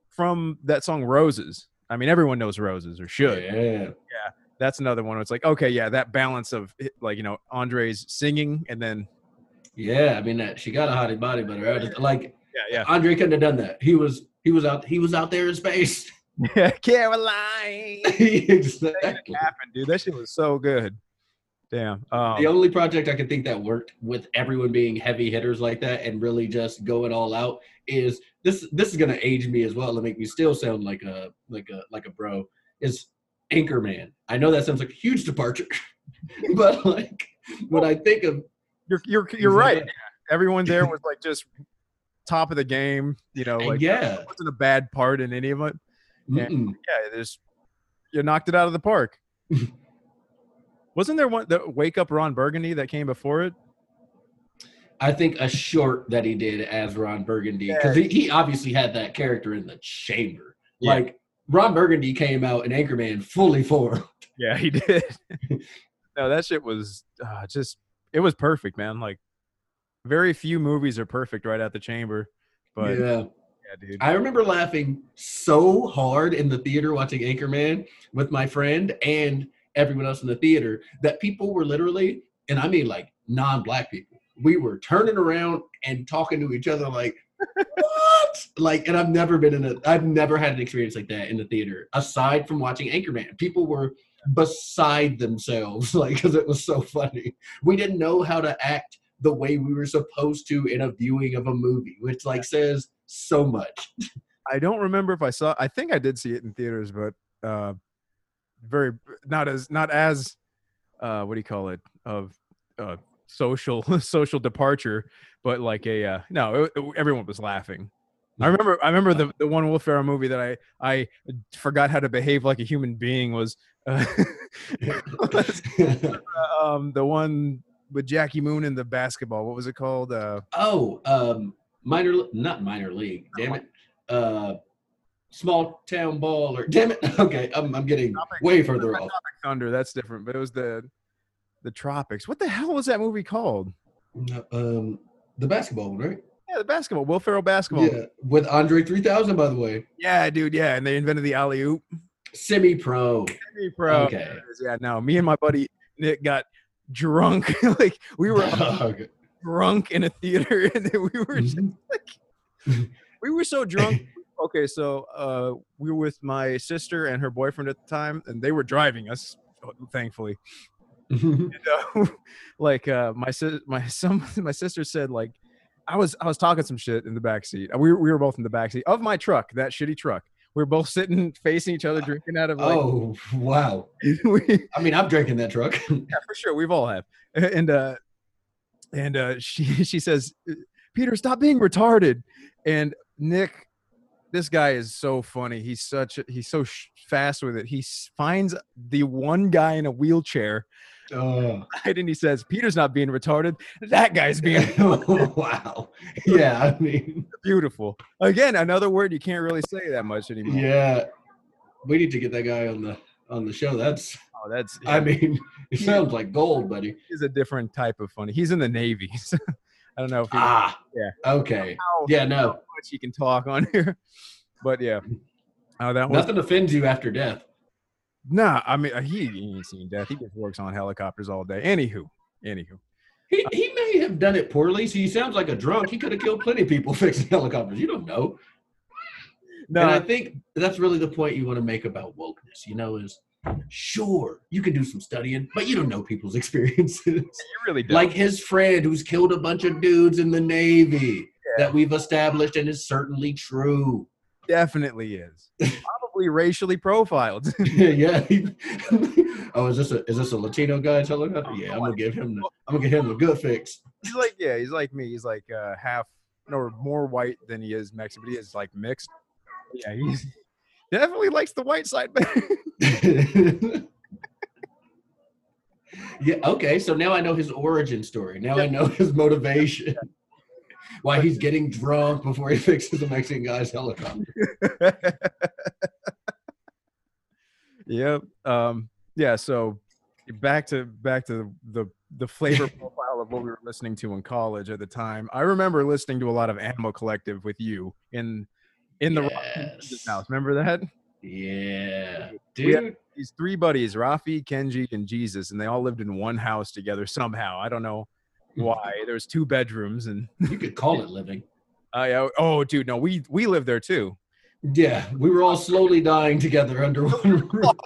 Speaker 1: from that song Roses. I mean, everyone knows Roses or should.
Speaker 2: yeah Yeah.
Speaker 1: That's another one. Where it's like, okay, yeah, that balance of eh, like you know Andre's singing and then
Speaker 2: yeah i mean that she got a hottie body but her like
Speaker 1: yeah, yeah.
Speaker 2: andre couldn't have done that he was he was out he was out there in space
Speaker 1: yeah, Caroline.
Speaker 2: exactly.
Speaker 1: happened, dude. That shit was so good. Damn. Um,
Speaker 2: The only project I can think that worked with everyone being heavy hitters like that and really just going all out is this. This is gonna age me as well to make me still sound like a like a like a bro. Is Anchorman? I know that sounds like a huge departure, but like when I think of
Speaker 1: you're you're you're right. Everyone there was like just top of the game. You know, like
Speaker 2: yeah,
Speaker 1: it wasn't a bad part in any of it. Yeah.
Speaker 2: mm-mm.
Speaker 1: Yeah, there's you knocked it out of the park. Wasn't there one the Wake Up Ron Burgundy that came before it?
Speaker 2: I think a short that he did as Ron Burgundy because he, he obviously had that character in the chamber.
Speaker 1: Yeah.
Speaker 2: Like Ron Burgundy came out in Anchorman fully formed.
Speaker 1: Yeah, he did. no, that shit was uh, just it was perfect, man. Like very few movies are perfect right out the chamber, but yeah,
Speaker 2: yeah.
Speaker 1: dude.
Speaker 2: I remember laughing so hard in the theater watching Anchorman with my friend and everyone else in the theater that people were literally, and I mean like non-black people, we were turning around and talking to each other like, what? Like, and I've never been in a, I've never had an experience like that in the theater aside from watching Anchorman. People were beside themselves, like, because it was so funny. We didn't know how to act the way we were supposed to in a viewing of a movie, which like says so much.
Speaker 1: I don't remember if I saw. I think I did see it in theaters, but uh, very not as not as uh, what do you call it of uh, social social departure, but like a uh, no. It, it- everyone was laughing. I remember. I remember the, the one Will Ferrell movie that I I forgot how to behave like a human being was uh, um, the one with Jackie Moon in the basketball. What was it called? Uh,
Speaker 2: oh, um, minor, not minor league. Damn it. Uh, small town ball or damn it. Okay, I'm, I'm getting way further off.
Speaker 1: Thunder. That's different. But it was the the tropics. What the hell was that movie called?
Speaker 2: Um, the basketball one, right?
Speaker 1: Yeah, the basketball. Will Ferrell basketball.
Speaker 2: Yeah, with Andre 3000, by the way.
Speaker 1: Yeah, dude. Yeah, and they invented the alley oop.
Speaker 2: Semi-pro.
Speaker 1: Semi pro.
Speaker 2: Okay.
Speaker 1: Yeah. No, me and my buddy Nick got drunk. like we were
Speaker 2: Okay.
Speaker 1: drunk in a theater, and then we were just,
Speaker 2: Mhm.
Speaker 1: we were so drunk. Okay, so uh, we were with my sister and her boyfriend at the time, and they were driving us, thankfully. And, uh, like uh, my sis, my some my sister said like I was I was talking some shit in the back seat. We were, we were both in the back seat of my truck, that shitty truck. We were both sitting facing each other, drinking out of like.
Speaker 2: oh, wow.
Speaker 1: we,
Speaker 2: I mean, I'm drinking that truck.
Speaker 1: yeah, for sure. We've all have. And uh and uh she she says, Peter, stop being retarded. And Nick, this guy is so funny. He's such a, he's so sh- fast with it. He s- finds the one guy in a wheelchair
Speaker 2: oh.
Speaker 1: right, and he says, Peter's not being retarded. That guy's being
Speaker 2: wow. Yeah, I mean,
Speaker 1: beautiful. Again, another word you can't really say that much anymore.
Speaker 2: yeah. We need to get that guy on the on the show. That's
Speaker 1: Oh, that's
Speaker 2: I mean, it sounds like gold, buddy.
Speaker 1: he's a different type of funny. He's in the Navy. I don't know if
Speaker 2: Ah.
Speaker 1: Yeah.
Speaker 2: Okay.
Speaker 1: how,
Speaker 2: Yeah, no.
Speaker 1: much you can talk on here. But yeah. Oh, that was
Speaker 2: Nothing offends you after death.
Speaker 1: Nah, I mean uh, he, he ain't seen death. He just works on helicopters all day. Anywho, anywho.
Speaker 2: He, he may have done it poorly. So he sounds like a drunk. He could have killed plenty of people fixing helicopters. You don't know.
Speaker 1: No,
Speaker 2: And I think that's really the point you want to make about wokeness, you know, is sure, you can do some studying, but you don't know people's experiences.
Speaker 1: you really don't.
Speaker 2: like his friend who's killed a bunch of dudes in the Navy
Speaker 1: Yeah.
Speaker 2: that we've established and is certainly true.
Speaker 1: definitely is. Probably racially profiled.
Speaker 2: yeah. oh, is this a is this a Latino guy telling us? Yeah, I'm gonna give him the I'm gonna give him a good fix.
Speaker 1: he's like, yeah, he's like me. He's like uh, half, no, more white than he is Mexican, but he is like mixed. Yeah, he's definitely likes the white side better.
Speaker 2: yeah, okay. So now I know his origin story. Now I know his motivation. Why he's getting drunk before he fixes the Mexican guy's helicopter.
Speaker 1: yep. Um, yeah. So back to back to the the flavor profile of what we were listening to in college at the time. I remember listening to a lot of Animal Collective with you in in the
Speaker 2: Yes.
Speaker 1: house. Remember that?
Speaker 2: Yeah, dude.
Speaker 1: These three buddies, Rafi, Kenji, and Jesus, and they all lived in one house together somehow. I don't know hmm. why. There was two bedrooms, and
Speaker 2: You could call it living.
Speaker 1: Oh, I oh, dude, no, we we lived there too.
Speaker 2: Yeah, we were all slowly dying together under one roof.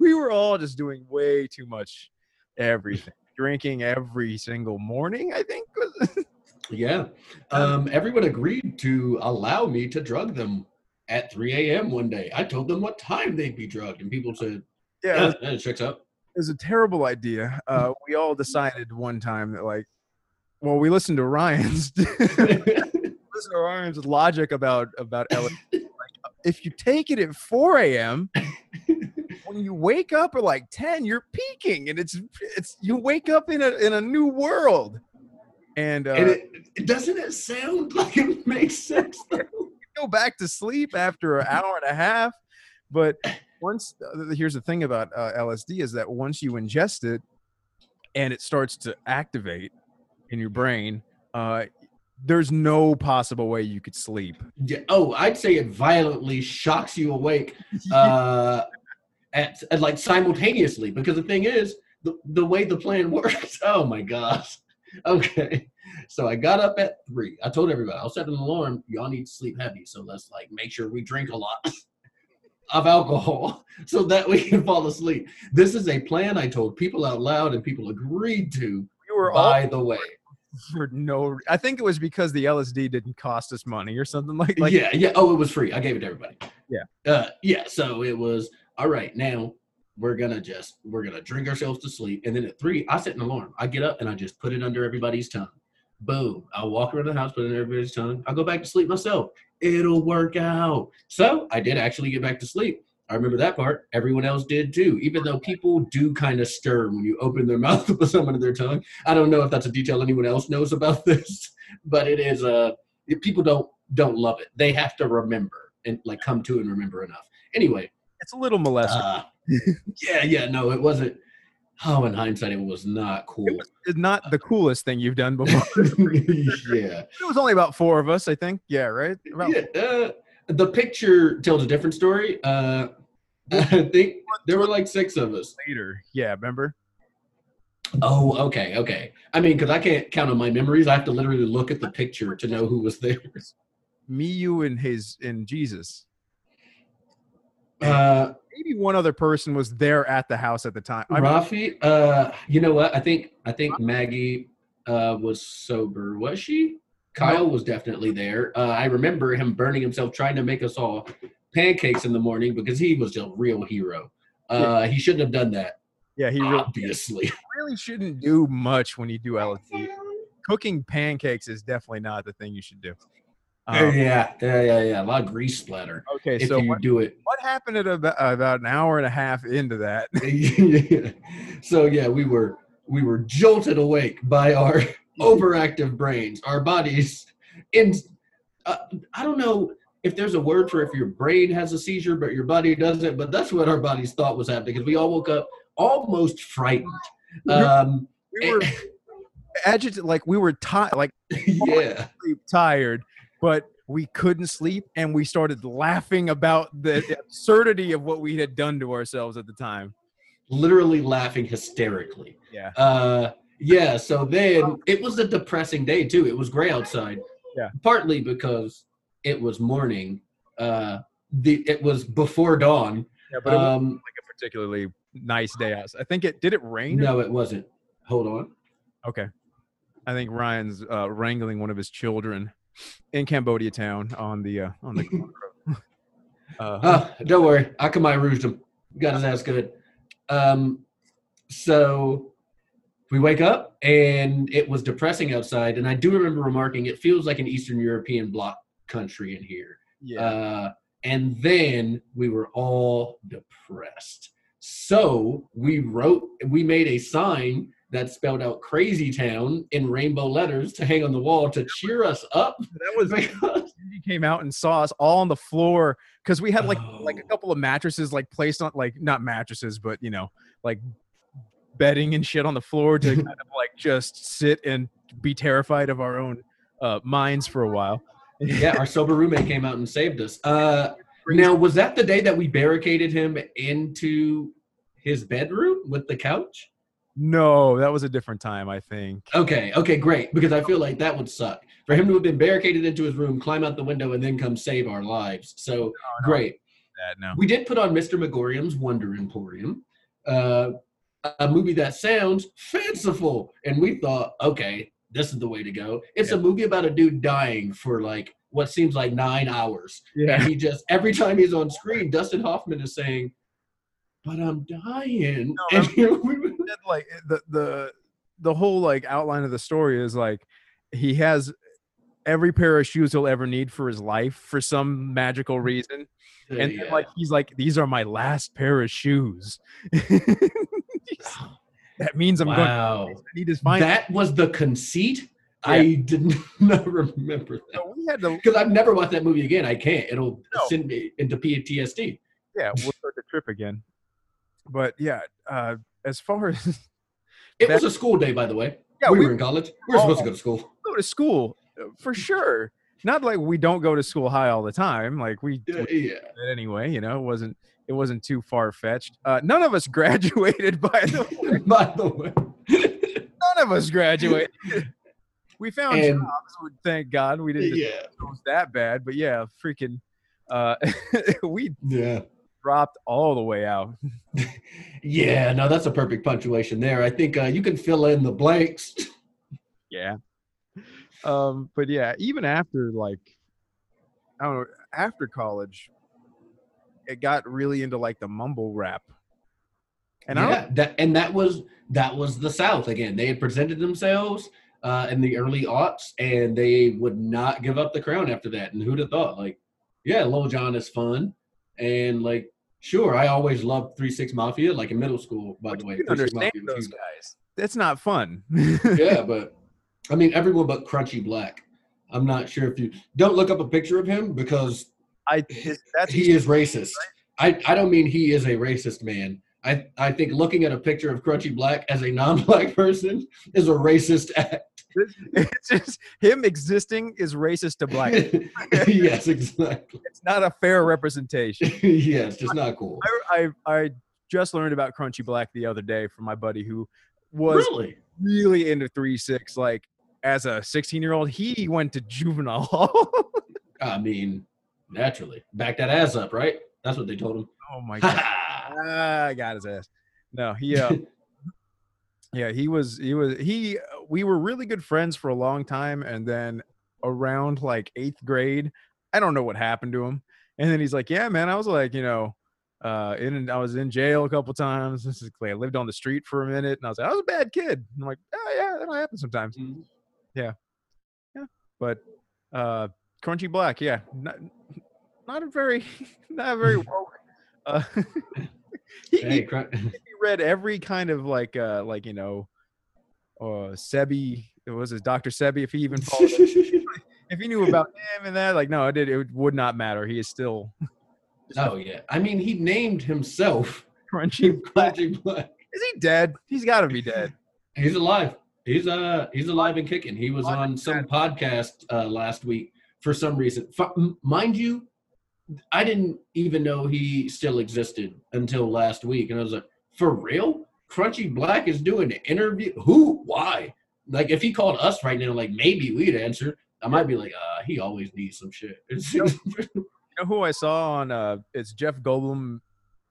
Speaker 1: we were all just doing way too much everything drinking every single morning i think
Speaker 2: Yeah. Um, everyone agreed to allow me to drug them at 3 a.m. one day. I told them what time they'd be drugged, and people said,
Speaker 1: yeah, it
Speaker 2: yeah, that checks out.
Speaker 1: it was a terrible idea uh we all decided one time that like well we listened to ryan's listened to ryan's logic about about LSD. like if you take it at 4 a.m when you wake up at like 10 you're peaking and it's it's you wake up in a in a new world and, uh,
Speaker 2: and it, doesn't it sound like it makes sense
Speaker 1: go back to sleep after an hour and a half but once here's the thing about uh, lsd is that once you ingest it and it starts to activate in your brain uh, there's no possible way you could sleep
Speaker 2: Yeah, oh, I'd say it violently shocks you awake, uh, at, at like simultaneously. Because the thing is, the the way the plan works. Oh my gosh. Okay, so I got up at three. I told everybody I'll set an alarm. Y'all need to sleep heavy, so let's like make sure we drink a lot of alcohol so that we can fall asleep. This is a plan I told people out loud, and people agreed to.
Speaker 1: we were all
Speaker 2: By the way,
Speaker 1: for no i think it was because the lsd didn't cost us money or something like like
Speaker 2: yeah, yeah. Oh, it was free. I gave it to everybody.
Speaker 1: Yeah.
Speaker 2: Uh, yeah. So it was all right. Now we're gonna just we're gonna drink ourselves to sleep, and then at three, I set an alarm. I get up and I just put it under everybody's tongue. Boom! I walk around the house, put it under everybody's tongue. I go back to sleep myself. It'll work out. So I did actually get back to sleep. I remember that part. Everyone else did too. Even though people do kind of stir when you open their mouth with put some under their tongue. I don't know if that's a detail anyone else knows about this, but it is. Uh, people don't don't love it. They have to remember and like come to and remember enough. Anyway,
Speaker 1: it's a little molester
Speaker 2: uh, yeah, yeah, no, it wasn't. Oh, in hindsight, it was not cool.
Speaker 1: it's not the coolest thing you've done before
Speaker 2: yeah,
Speaker 1: it was only about four of us i think yeah right about
Speaker 2: yeah. Uh, the picture tells a different story. Uh, I think there were like six of us.
Speaker 1: later yeah remember
Speaker 2: Oh, okay, okay. I mean, because I can't count on my memories. I have to literally look at the picture to know who was there.
Speaker 1: me you and his and jesus
Speaker 2: Uh,
Speaker 1: maybe one other person was there at the house at the time I mean,
Speaker 2: Rafi, uh, you know what? I think I think Maggie uh, was sober. Was she? Kyle was definitely there. Uh, I remember him burning himself trying to make us all pancakes in the morning because he was a real hero. Uh, he shouldn't have done that,
Speaker 1: yeah he really,
Speaker 2: obviously.
Speaker 1: really shouldn't do much when you do lsd cooking pancakes is definitely not the thing you should do Um,
Speaker 2: yeah, yeah, yeah, yeah. A lot of grease splatter
Speaker 1: okay
Speaker 2: if
Speaker 1: so
Speaker 2: you
Speaker 1: what,
Speaker 2: do it.
Speaker 1: what happened at about, about an hour and a half into that
Speaker 2: so yeah, we were we were jolted awake by our overactive brains, our bodies. In uh, I don't know if there's a word for if your brain has a seizure but your body doesn't, but that's what our bodies thought was happening because we all woke up almost frightened. Um,
Speaker 1: we were agitated like we were tired like
Speaker 2: yeah,
Speaker 1: tired but we couldn't sleep and we started laughing about the absurdity of what we had done to ourselves at the time
Speaker 2: literally laughing hysterically.
Speaker 1: yeah
Speaker 2: Uh, yeah. So then it was a depressing day too. It was gray outside.
Speaker 1: Yeah.
Speaker 2: Partly because it was morning. Uh, the it was before dawn.
Speaker 1: yeah but it wasn't
Speaker 2: Um,
Speaker 1: like a particularly nice day i think it did it rain
Speaker 2: no, it wasn't. Hold on.
Speaker 1: okay i think ryan's uh, wrangling one of his children in cambodia town on the uh on the corner uh,
Speaker 2: Oh, don't worry. Akamai rouged him. Got his ass good. Um, so we wake up and it was depressing outside. And I do remember remarking, it feels like an Eastern European bloc country in here.
Speaker 1: yeah
Speaker 2: Uh, and then we were all depressed. So we wrote, we made a sign that spelled out Crazy Town in rainbow letters to hang on the wall to cheer us up.
Speaker 1: that was
Speaker 2: Because,
Speaker 1: he came out and saw us all on the floor because we had like like a
Speaker 2: Oh.
Speaker 1: couple of mattresses like placed on like not mattresses but you know like bedding and shit on the floor to kind of like just sit and be terrified of our own uh, minds for a while.
Speaker 2: yeah, our sober roommate came out and saved us. Uh, now, was that the day that we barricaded him into his bedroom with the couch?
Speaker 1: No, that was a different time. I think.
Speaker 2: Okay, okay, great. Because I feel like that would suck for him to have been barricaded into his room, climb out the window, and then come save our lives. So
Speaker 1: no,
Speaker 2: great.
Speaker 1: That no.
Speaker 2: We did put on Mr. Magorium's Wonder Emporium, uh, a movie that sounds fanciful, and we thought, okay, this is the way to go. It's a movie about a dude dying for like what seems like nine hours, and
Speaker 1: Yeah.
Speaker 2: he just every time he's on screen, Dustin Hoffman is saying, "But I'm dying,"
Speaker 1: No,
Speaker 2: and we
Speaker 1: That, like the the the whole like outline of the story is like he has every pair of shoes he'll ever need for his life for some magical reason. And then,
Speaker 2: Yeah.
Speaker 1: like he's like, these are my last pair of shoes. that means I'm
Speaker 2: wow.
Speaker 1: going to need his final.
Speaker 2: That was the conceit. I did not remember that
Speaker 1: So we had to,
Speaker 2: because I've never watched that movie again. I can't. It'll
Speaker 1: No.
Speaker 2: send me into PTSD.
Speaker 1: yeah, we'll start the trip again. But yeah, uh, as far as
Speaker 2: It was a school day, by the way.
Speaker 1: yeah,
Speaker 2: we,
Speaker 1: we
Speaker 2: were in college. We were supposed to go to school.
Speaker 1: go to school uh, for sure. Not like we don't go to school high all the time. Like we,
Speaker 2: Yeah,
Speaker 1: we
Speaker 2: yeah.
Speaker 1: anyway. You know, it wasn't it wasn't too far fetched. Uh, none of us graduated. By the way,
Speaker 2: by the way.
Speaker 1: none of us graduated. we found
Speaker 2: And-
Speaker 1: jobs. Thank God we didn't
Speaker 2: yeah.
Speaker 1: go that bad. But yeah, freaking, uh, we
Speaker 2: Yeah.
Speaker 1: Dropped all the way out.
Speaker 2: Yeah, no, that's a perfect punctuation there. I think uh, you can fill in the blanks.
Speaker 1: Yeah. Um, but yeah, even after like I don't know, after college, it got really into like the mumble rap. And I don't
Speaker 2: yeah, that and that was that was the South again. They had presented themselves uh, in the early aughts, and they would not give up the crown after that. And who'd have thought? Like, yeah, Lil Jon is fun, and like, sure, I always loved Three Six Mafia, like in middle school. By the way,
Speaker 1: you can
Speaker 2: 3 6
Speaker 1: understand those guys. That's not fun.
Speaker 2: yeah, but I mean, everyone but Crunchy Black. I'm not sure if you don't look up a picture of him because
Speaker 1: I his, that's
Speaker 2: he is racist. I, I don't mean he is a racist man. I, I think looking at a picture of Crunchy Black as a non-black person is a racist act.
Speaker 1: it's just him existing is racist to black.
Speaker 2: yes, exactly.
Speaker 1: it's not a fair representation.
Speaker 2: yeah, it's just not cool.
Speaker 1: I, I I just learned about Crunchy Black the other day from my buddy who was
Speaker 2: Really?
Speaker 1: really into three six. Like as a 16 year old, he went to juvenile hall.
Speaker 2: I mean, naturally. Back that ass up, right? That's what they told him.
Speaker 1: oh my god, ah, I got his ass. No, he uh, yeah, he was he was he. We were really good friends for a long time, and then around like eighth grade, I don't know what happened to him. And then he's like, "Yeah, man, I was like, you know." Uh, in I was in jail a couple times. This is I lived on the street for a minute, and I was like, I was a bad kid. I'm like, oh yeah, that'll happen sometimes. Yeah. Yeah. But uh crunchy black yeah not, not a very not a very woke uh he,
Speaker 2: hey,
Speaker 1: he, he read every kind of like uh like you know uh sebi it was his dr sebi if he even followed if he knew about him and that like no it did it would not matter he is still
Speaker 2: oh yeah. I mean, he named himself
Speaker 1: crunchy black
Speaker 2: Crunchy Black.
Speaker 1: is he dead he's got to be dead
Speaker 2: He's alive. He's uh he's alive and kicking. He was on some podcast uh, last week for some reason. F- mind you, I didn't even know he still existed until last week, and I was like, for real? Crunchy Black is doing an interview. Who? Why? Like, if he called us right now, like maybe we'd answer. I might be like, uh, he always needs some shit.
Speaker 1: you know who i saw on uh it's jeff goldblum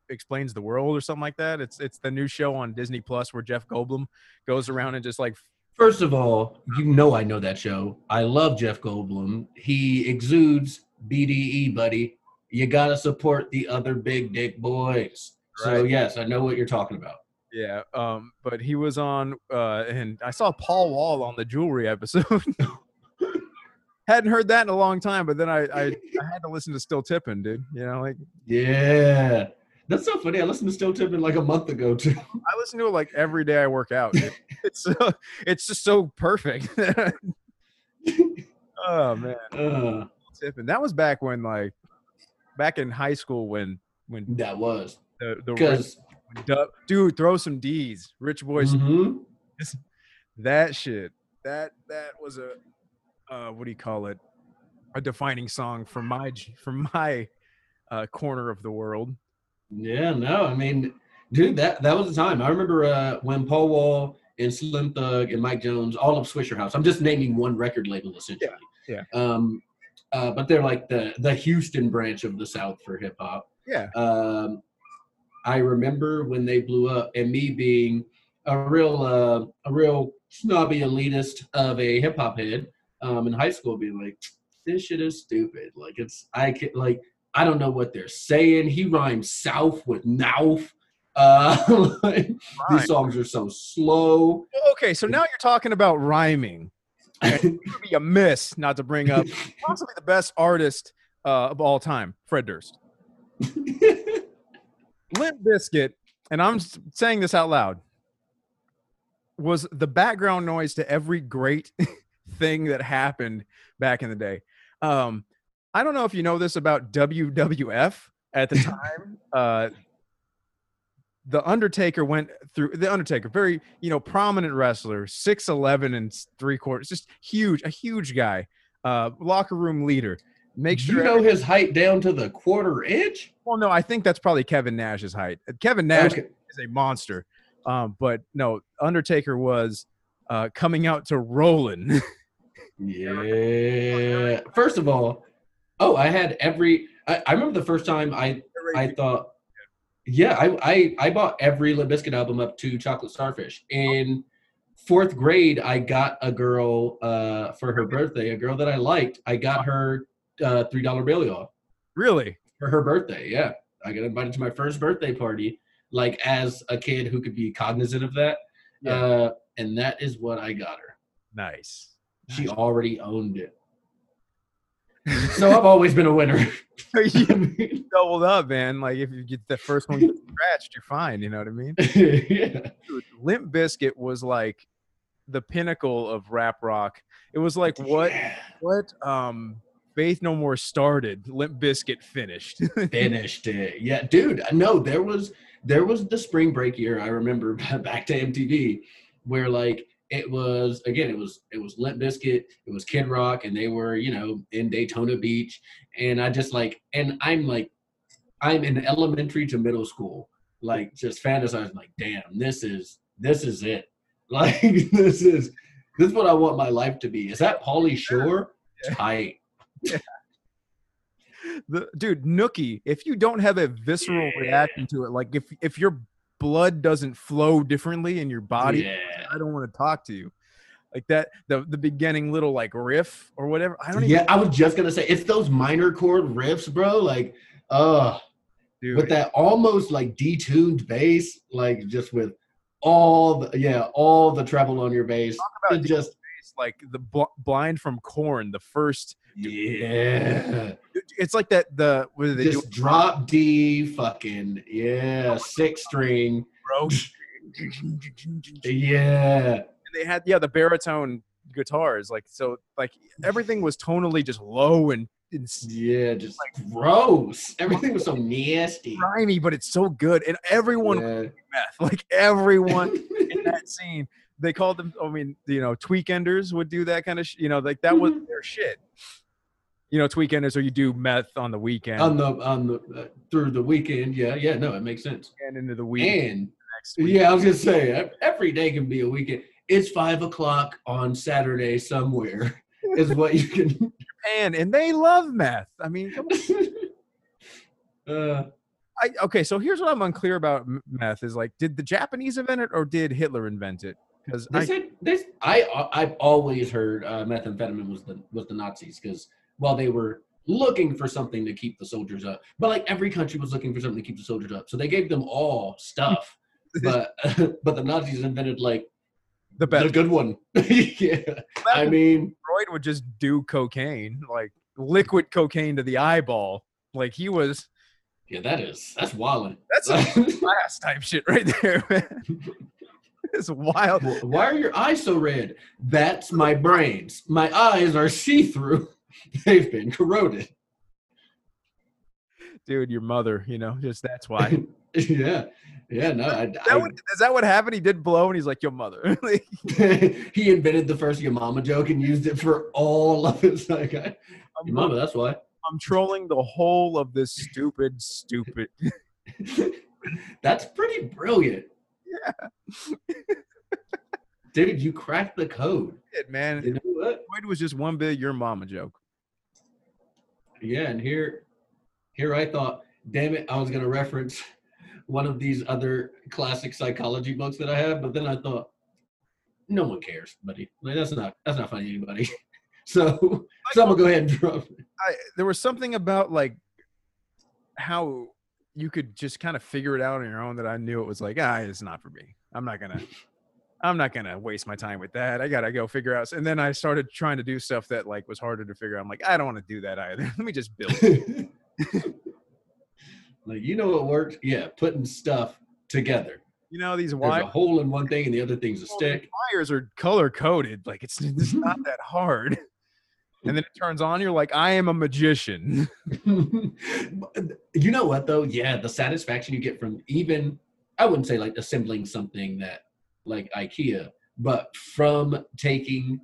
Speaker 1: explains the world or something like that it's it's the new show on disney plus where jeff goldblum goes around and just like
Speaker 2: First of all, you know I know that show. I love Jeff Goldblum. He exudes BDE, buddy. You gotta support the other big dick boys. So yes, I know what you're talking about.
Speaker 1: Yeah, um, but he was on, uh, and I saw Paul Wall on the jewelry episode. Hadn't heard that in a long time, but then I, I, I had to listen to Still Tipping, dude. You know, like
Speaker 2: Yeah. That's so funny. I listened to Still Tipping like a month ago too.
Speaker 1: I listen to it like every day I work out. dude. it's uh, it's just so perfect. oh man,
Speaker 2: Uh,
Speaker 1: Tipping. That was back when like back in high school when when
Speaker 2: that was
Speaker 1: the the dude throw some D's, Rich Boys
Speaker 2: Mhm.
Speaker 1: that shit that that was a uh what do you call it a defining song for my for my uh corner of the world
Speaker 2: Yeah, no, I mean, dude, that that was the time. I remember uh, when Paul Wall and Slim Thug and Mike Jones, all of Swishahouse. I'm just naming one record label essentially.
Speaker 1: yeah.
Speaker 2: Um, uh, but they're like the the Houston branch of the South for hip hop.
Speaker 1: yeah
Speaker 2: Um, I remember when they blew up, and me being a real uh, a real snobby elitist of a hip hop head um, in high school, being like, "This shit is stupid." Like it's I can like I don't know what they're saying. He rhymes South with mouth. Uh, like, these songs are so slow.
Speaker 1: Okay so now you're talking about rhyming it would be a miss not to bring up possibly the best artist uh, of all time, Fred Durst. Limp Bizkit, and I'm saying this out loud, was the background noise to every great thing that happened back in the day. Um, I don't know if you know this about WWF at the time. uh, the Undertaker went through the Undertaker, very you know prominent wrestler, six eleven and three quarters, just huge, a huge guy, uh, locker room leader. Make sure
Speaker 2: you know his height down to the quarter inch.
Speaker 1: well, no, I think that's probably Kevin Nash's height. Uh, Kevin Nash
Speaker 2: Okay.
Speaker 1: is a monster. Um, but no, Undertaker was uh, coming out to Rollin'.
Speaker 2: Yeah. First of all, oh, I had every. I, I remember the first time I I thought, yeah, I I, I bought every Limp Bizkit album up to Chocolate Starfish. In fourth grade, I got a girl uh, for her birthday, a girl that I liked. I got her uh, three dollar bill y'all
Speaker 1: really?
Speaker 2: for her birthday. Yeah, I got invited to my first birthday party, like as a kid who could be cognizant of that.
Speaker 1: Yeah.
Speaker 2: Uh, and that is what I got her.
Speaker 1: Nice.
Speaker 2: She already owned it. So I've always been a winner.
Speaker 1: you doubled up, man. Like if you get the first one scratched, you're fine. You know what I mean?
Speaker 2: yeah.
Speaker 1: Dude, Limp Bizkit was like the pinnacle of rap rock. It was like what
Speaker 2: Yeah.
Speaker 1: what um Faith No More started, Limp Bizkit finished.
Speaker 2: finished it. Yeah, dude. No, there was there was the spring break year. I remember back to MTV where like it was again it was it was Limp Bizkit, it was Kid Rock, and they were you know in Daytona Beach, and I just like and I'm like I'm in elementary to middle school, like just fantasizing like damn this is this is it, like this is this is what I want my life to be. Is that Pauly Shore? Tight.
Speaker 1: The dude Nookie, if you don't have a visceral
Speaker 2: Yeah.
Speaker 1: reaction to it, like if if your blood doesn't flow differently in your body,
Speaker 2: Yeah.
Speaker 1: I don't want to talk to you. Like that, the the beginning little like riff or whatever. I don't even
Speaker 2: Yeah, I was just gonna say it's those minor chord riffs, bro. Like, uh,
Speaker 1: do
Speaker 2: with that almost like detuned bass, like just with all the yeah, all the treble on your bass. just
Speaker 1: It's like the bl- blind from Korn, the first.
Speaker 2: Yeah,
Speaker 1: It's like that. The what do they do,
Speaker 2: just drop D, fucking yeah, oh six string,
Speaker 1: bro?
Speaker 2: yeah,
Speaker 1: and they had yeah the baritone guitars like so like everything was tonally just low and, and
Speaker 2: yeah, just like gross. Everything was so nasty.
Speaker 1: grimy but it's so good and everyone
Speaker 2: Yeah.
Speaker 1: meth like everyone in that scene they called them i mean you know tweakenders would do that kind of sh- you know like that was mm-hmm. their shit you know tweakenders or you do meth on the weekend
Speaker 2: on the on the uh, through the weekend, yeah, yeah, no, it makes sense.
Speaker 1: and into the week
Speaker 2: And
Speaker 1: week.
Speaker 2: Yeah, I was gonna say every day can be a weekend. It's five o'clock on Saturday somewhere. Is what you can.
Speaker 1: and and they love meth i mean
Speaker 2: uh,
Speaker 1: I, okay so here's what i'm unclear about meth is like did the japanese invent it or did hitler invent it because I,
Speaker 2: said this. I I've always heard uh, methamphetamine was the was the Nazis because while they were looking for something to keep the soldiers up, but like every country was looking for something to keep the soldiers up, so they gave them all stuff. but but the Nazis invented like
Speaker 1: the
Speaker 2: the
Speaker 1: best
Speaker 2: good one. yeah, I mean,
Speaker 1: Freud would just do cocaine, like liquid cocaine to the eyeball. Like he was
Speaker 2: yeah, that is that's wild.
Speaker 1: that's a class type shit right there, man. It's wild.
Speaker 2: Why are your eyes so red? That's my brains. My eyes are see through. They've been corroded.
Speaker 1: Dude, your mother, you know, just that's why.
Speaker 2: yeah. Yeah, no. I,
Speaker 1: Is that, what, is that what happened? He did blow and he's like, your mother.
Speaker 2: He invented the first your mama joke and used it for all of his like I- your mama, that's why.
Speaker 1: I'm trolling the whole of this stupid, stupid.
Speaker 2: that's pretty brilliant.
Speaker 1: Yeah.
Speaker 2: Dude, you cracked the code.
Speaker 1: Shit, man.
Speaker 2: You know what?
Speaker 1: Freud was just one big your mama joke.
Speaker 2: Yeah, and here here I thought, damn it, I was gonna reference one of these other classic psychology books that I have, but then I thought, no one cares, buddy. Like, that's not that's not funny anybody. so so I'm gonna go ahead and drop it.
Speaker 1: I, there was something about like how you could just kind of figure it out on your own that I knew it was like, ah, it's not for me. I'm not gonna. I'm not gonna waste my time with that. I gotta go figure out. And then I started trying to do stuff that like was harder to figure out. I'm like, I don't want to do that either. Let me just build. it.
Speaker 2: like you know what works? Yeah, putting stuff together.
Speaker 1: You know these wires.
Speaker 2: There's a hole in one thing and the other thing's a
Speaker 1: well,
Speaker 2: stick.
Speaker 1: wires are color coded. Like it's it's not that hard. And then it turns on. You're like, I am a magician.
Speaker 2: you know what though? Yeah, the satisfaction you get from even I wouldn't say like assembling something that like IKEA, but from taking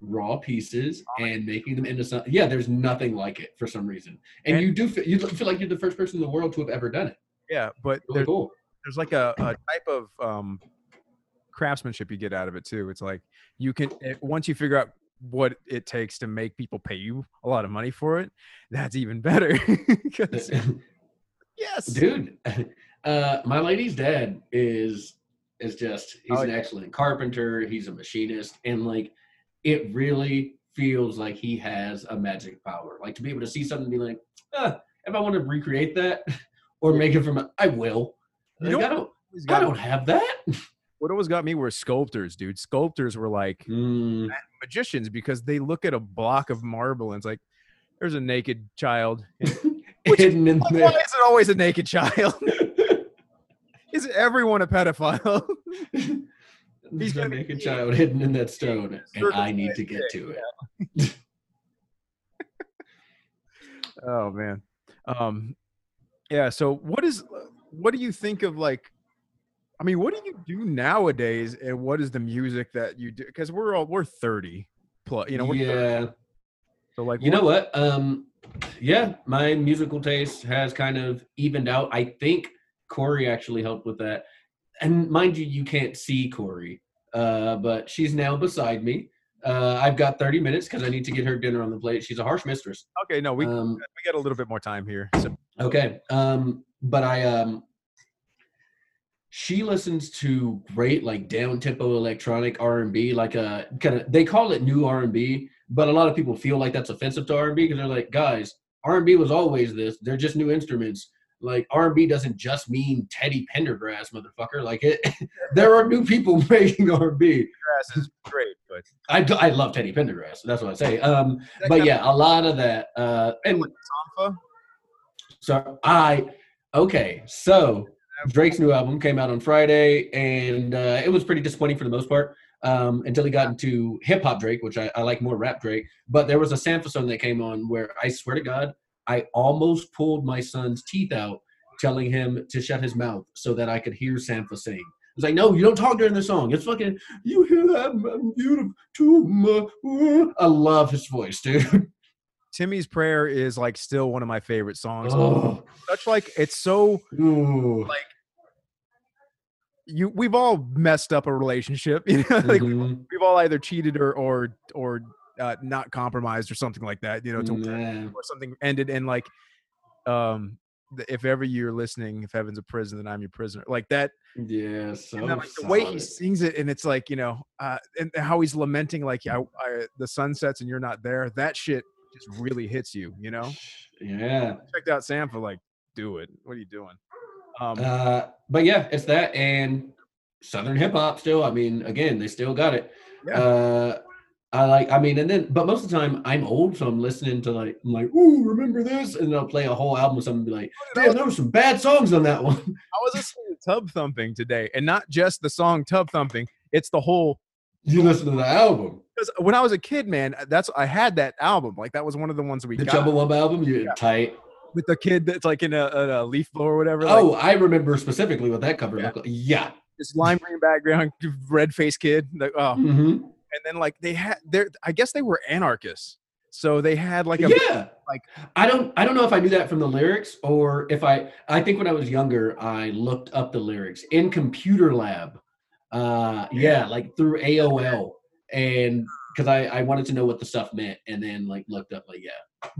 Speaker 2: raw pieces and making them into something. Yeah, there's nothing like it for some reason, and,
Speaker 1: And-
Speaker 2: you do feel, you feel like you're the first person in the world to have ever done it.
Speaker 1: Yeah, but
Speaker 2: Really
Speaker 1: there's
Speaker 2: cool.
Speaker 1: there's like a, a type of um craftsmanship you get out of it too. It's like you can it, once you figure out what it takes to make people pay you a lot of money for it, that's even better. yes,
Speaker 2: dude uh my lady's dad is is just he's
Speaker 1: Oh,
Speaker 2: an
Speaker 1: yeah.
Speaker 2: excellent carpenter he's a machinist and like it really feels like he has a magic power like to be able to see something and be like ah, if i want to recreate that or make it from i will
Speaker 1: You know
Speaker 2: i don't i don't have that
Speaker 1: what always got me were sculptors, dude. Sculptors were like
Speaker 2: Mm,
Speaker 1: magicians because they look at a block of marble and it's like, there's a naked child. Which-
Speaker 2: hidden in
Speaker 1: Why
Speaker 2: there
Speaker 1: is it always a naked child? is everyone a pedophile?
Speaker 2: There's a
Speaker 1: gonna be
Speaker 2: naked child hidden in that stone and i need to get to it
Speaker 1: oh man. Um yeah, so what is what do you think of like I mean, what do you do nowadays and what is the music that you do cuz we're all we're 30 plus, you know, we're 30,
Speaker 2: yeah
Speaker 1: so like
Speaker 2: You know what? Um, yeah, my musical taste has kind of evened out. I think Corey actually helped with that. And mind you, you can't see Corey, uh, but she's now beside me. Uh, I've got 30 minutes because I need to get her dinner on the plate. She's a harsh mistress.
Speaker 1: Okay, no, we
Speaker 2: Um,
Speaker 1: we got a little bit more time here. So
Speaker 2: Okay. Um, but I um she listens to great like down tempo electronic R and B, like a kind of they call it new R and B, but a lot of people feel like that's offensive to R and B because they're like, guys, R and B was always this. They're just new instruments. Like R and B doesn't just mean Teddy Pendergrass, motherfucker. Like it, there are new people making R and B.
Speaker 1: grass is great, but
Speaker 2: I do- I love Teddy Pendergrass. That's what I say. Um, but yeah, a lot of that. Uh, and
Speaker 1: Sampha?
Speaker 2: So I okay, so Drake's new album came out on Friday, and uh, it was pretty disappointing for the most part. Um, until he got into hip hop Drake, which I, I like more rap Drake. But there was a Sampha song that came on where I swear to God, I almost pulled my son's teeth out, telling him to shut his mouth so that I could hear Sampha sing. I was like, no, you don't talk during the song. It's fucking, you hear that? Beautiful too much. I love his voice, dude.
Speaker 1: Timmy's Prayer is like still one of my favorite songs.
Speaker 2: Oh,
Speaker 1: Such like it's so
Speaker 2: ooh.
Speaker 1: you we've all messed up a relationship. You know, like
Speaker 2: Mhm.
Speaker 1: we've all either cheated or or or uh, not compromised or something like that. You know, to,
Speaker 2: Yeah.
Speaker 1: or something ended and like um if ever you're listening, if heaven's a prison, then I'm your prisoner. Like that,
Speaker 2: Yeah, so
Speaker 1: and then, like, the way he sings it, and it's like you know, uh, and how he's lamenting like I, I, the sun sets and you're not there. That shit just really hits you. You know,
Speaker 2: Yeah.
Speaker 1: checked out Sampha like, do it. What are you doing? Um,
Speaker 2: Uh, but yeah, it's that and Southern hip hop still. I mean, again, they still got it.
Speaker 1: Yeah.
Speaker 2: Uh, I like, I mean, and then, but most of the time I'm old, so I'm listening to like, I'm like, ooh, remember this? And I'll play a whole album or something and be like, damn, there were some bad songs on that one.
Speaker 1: I was listening to Tub Thumping today, and not just the song Tub Thumping. It's the whole.
Speaker 2: you listen to the album.
Speaker 1: Because when I was a kid, man, that's I had that album. Like that was one of the ones we
Speaker 2: The
Speaker 1: got
Speaker 2: Chumbawamba album, you tight.
Speaker 1: with the kid that's like in a, a leaf blower or whatever. Like,
Speaker 2: Oh, I remember specifically what that cover
Speaker 1: Yeah.
Speaker 2: looked like. Yeah.
Speaker 1: this lime green background, red faced kid. Like, oh,
Speaker 2: Mhm.
Speaker 1: And then like they had there. I guess they were anarchists, so they had like a
Speaker 2: yeah
Speaker 1: like-
Speaker 2: i don't i don't know if i knew that from the lyrics or if i i think when i was younger i looked up the lyrics in computer lab uh yeah like through aol and because i i wanted to know what the stuff meant and then like looked up like yeah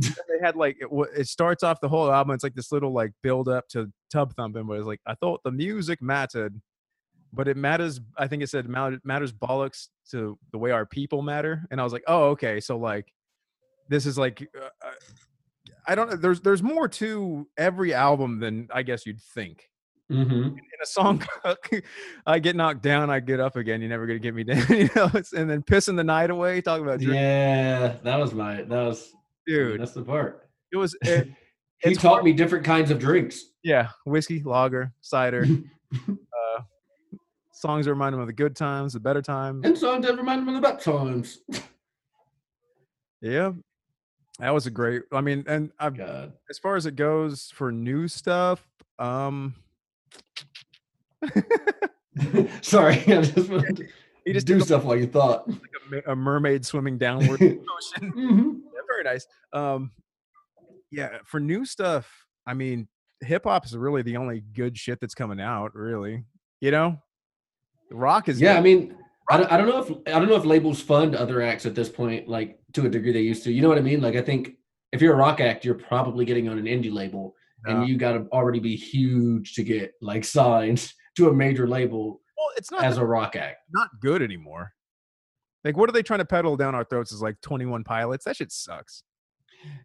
Speaker 1: they had like it, it starts off the whole album. It's like this little like build up to Tub Thumping, but it's like I thought the music mattered, but it matters. I think it said matters bollocks to the way our people matter, and I was like, oh okay, so like this is like. Uh, uh, I don't know. There's there's more to every album than I guess you'd think.
Speaker 2: hmm
Speaker 1: in a song i get knocked down i get up again you're never gonna get me down you know and then pissing the night away talking about drinking.
Speaker 2: Yeah, that was my that was
Speaker 1: dude
Speaker 2: That's the part.
Speaker 1: it was it,
Speaker 2: He taught
Speaker 1: hard-
Speaker 2: me different kinds of drinks.
Speaker 1: yeah whiskey lager cider uh songs that remind him of the good times the better times
Speaker 2: And songs that remind me of the bad times.
Speaker 1: yeah that was a great i mean and i've
Speaker 2: God.
Speaker 1: as far as it goes for new stuff um
Speaker 2: Sorry, I just wanted to
Speaker 1: he just
Speaker 2: do stuff like you thought.
Speaker 1: a, a mermaid swimming downward ocean
Speaker 2: Mhm.
Speaker 1: Yeah, very nice. Um, yeah, for new stuff, I mean, hip hop is really the only good shit that's coming out. Really, you know, rock is
Speaker 2: Yeah, I mean, I don't, I don't know if I don't know if labels fund other acts at this point, like to a degree they used to. You know what I mean? Like, I think if you're a rock act, you're probably getting on an indie label,
Speaker 1: Yeah.
Speaker 2: and you got to already be huge to get like signed to a major label
Speaker 1: well, it's not
Speaker 2: as
Speaker 1: that
Speaker 2: a rock act.
Speaker 1: not good anymore. Like, what are they trying to peddle down our throats? Is like Twenty One Pilots. That shit sucks.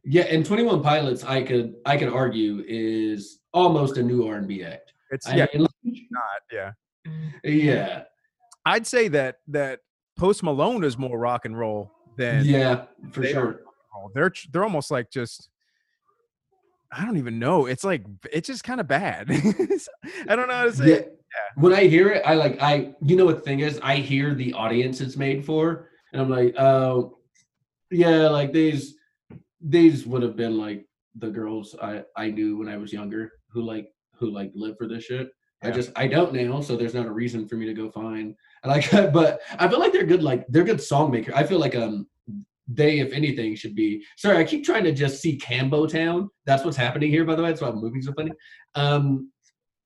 Speaker 2: Yeah, and Twenty One Pilots, I could I could argue is almost a new R and B act.
Speaker 1: It's
Speaker 2: I
Speaker 1: yeah,
Speaker 2: mean,
Speaker 1: not yeah. Mm.
Speaker 2: yeah,
Speaker 1: I'd say that that Post Malone is more rock and roll than
Speaker 2: yeah, for
Speaker 1: they
Speaker 2: sure.
Speaker 1: They're they're almost like just. I don't even know. It's like it's just kind of bad. I don't know how to say.
Speaker 2: Yeah.
Speaker 1: it.
Speaker 2: When I hear it, I like I you know what the thing is, I hear the audience it's made for, and I'm like, oh yeah, like these these would have been like the girls I I knew when I was younger who like who like live for this shit. I just I don't now, so there's not a reason for me to go find. I like but I feel like they're good like they're good song maker. I feel like um they, if anything, should be sorry, I keep trying to just see Cambo Town. That's what's happening here, by the way. That's why movies are funny. Um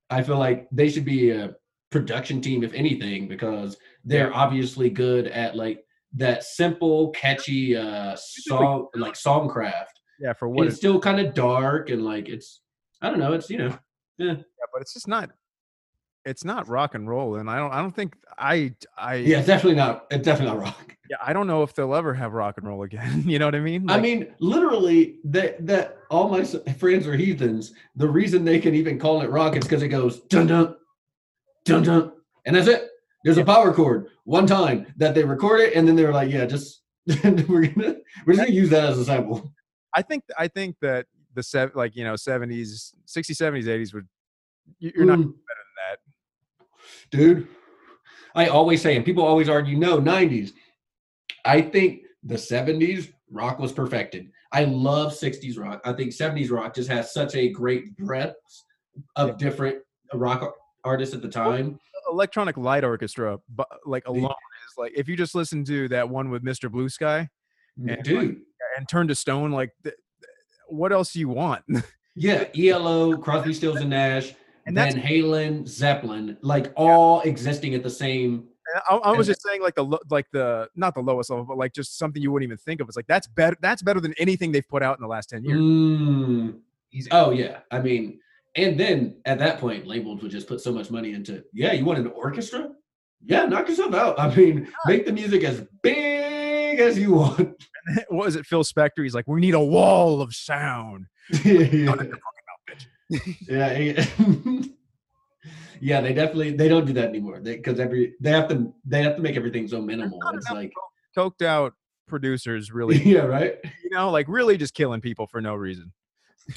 Speaker 2: I feel like they should be a production team, if anything, because they're obviously good at like that simple, catchy uh song like songcraft.
Speaker 1: Yeah, for what
Speaker 2: it's
Speaker 1: it's
Speaker 2: still kind of dark and like it's I don't know, it's you know
Speaker 1: Yeah. yeah, but it's just not. It's not rock and roll, and I don't. I don't think I. I.
Speaker 2: yeah, it's definitely not it's definitely not rock.
Speaker 1: yeah, I don't know if they'll ever have rock and roll again. you know what I mean?
Speaker 2: I mean, literally, that that all my friends are heathens. The reason they can even call it rock is because it goes dun dun dun dun, and that's it. There's a power chord one time that they record it, and then they were like, "Yeah, just we're gonna we're just gonna use that as a sample."
Speaker 1: I think. I think that the sev- like you know seventies, sixties, seventies, eighties would. you- You're not
Speaker 2: Mm,
Speaker 1: better than that.
Speaker 2: Dude. I always say, and people always argue, no, '90s. I think the '70s rock was perfected. I love '60s rock. I think '70s rock just has such a great breadth of
Speaker 1: Yeah.
Speaker 2: different rock artists at the time.
Speaker 1: Electronic Light Orchestra, but like alone is like if you just listen to that one with Mr. Blue Sky And,
Speaker 2: Dude,
Speaker 1: and Turn to Stone, like what else do you want?
Speaker 2: yeah, ELO, Crosby, Stills and Nash,
Speaker 1: And
Speaker 2: Van Halen, Zeppelin, like all existing at the same.
Speaker 1: I, I was just saying like the like the not the lowest level, but like just something you wouldn't even think of. It's like that's better. That's better than anything they've put out in the last ten years.
Speaker 2: Mm. Oh yeah, I mean, and then at that point, labels would just put so much money into. Yeah, you want an orchestra? Yeah, knock yourself out. I mean, make the music as big as you want.
Speaker 1: what was it? Phil Spector. He's like, we need a wall of sound.
Speaker 2: yeah, yeah, yeah. They definitely they don't do that anymore. Because every they have to they have to make everything so minimal. It's like
Speaker 1: Coked out producers really,
Speaker 2: yeah, right.
Speaker 1: you know, like really just killing people for no reason.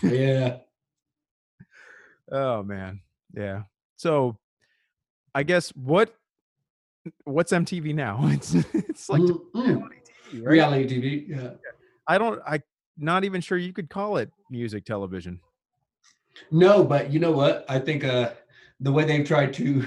Speaker 2: Yeah.
Speaker 1: Oh man, yeah. So, I guess what what's MTV now? It's it's like
Speaker 2: Mm, mm.
Speaker 1: reality TV, right?
Speaker 2: reality TV. Yeah.
Speaker 1: I don't. I not even sure you could call it music television.
Speaker 2: No, but you know what? I think uh the way they've tried to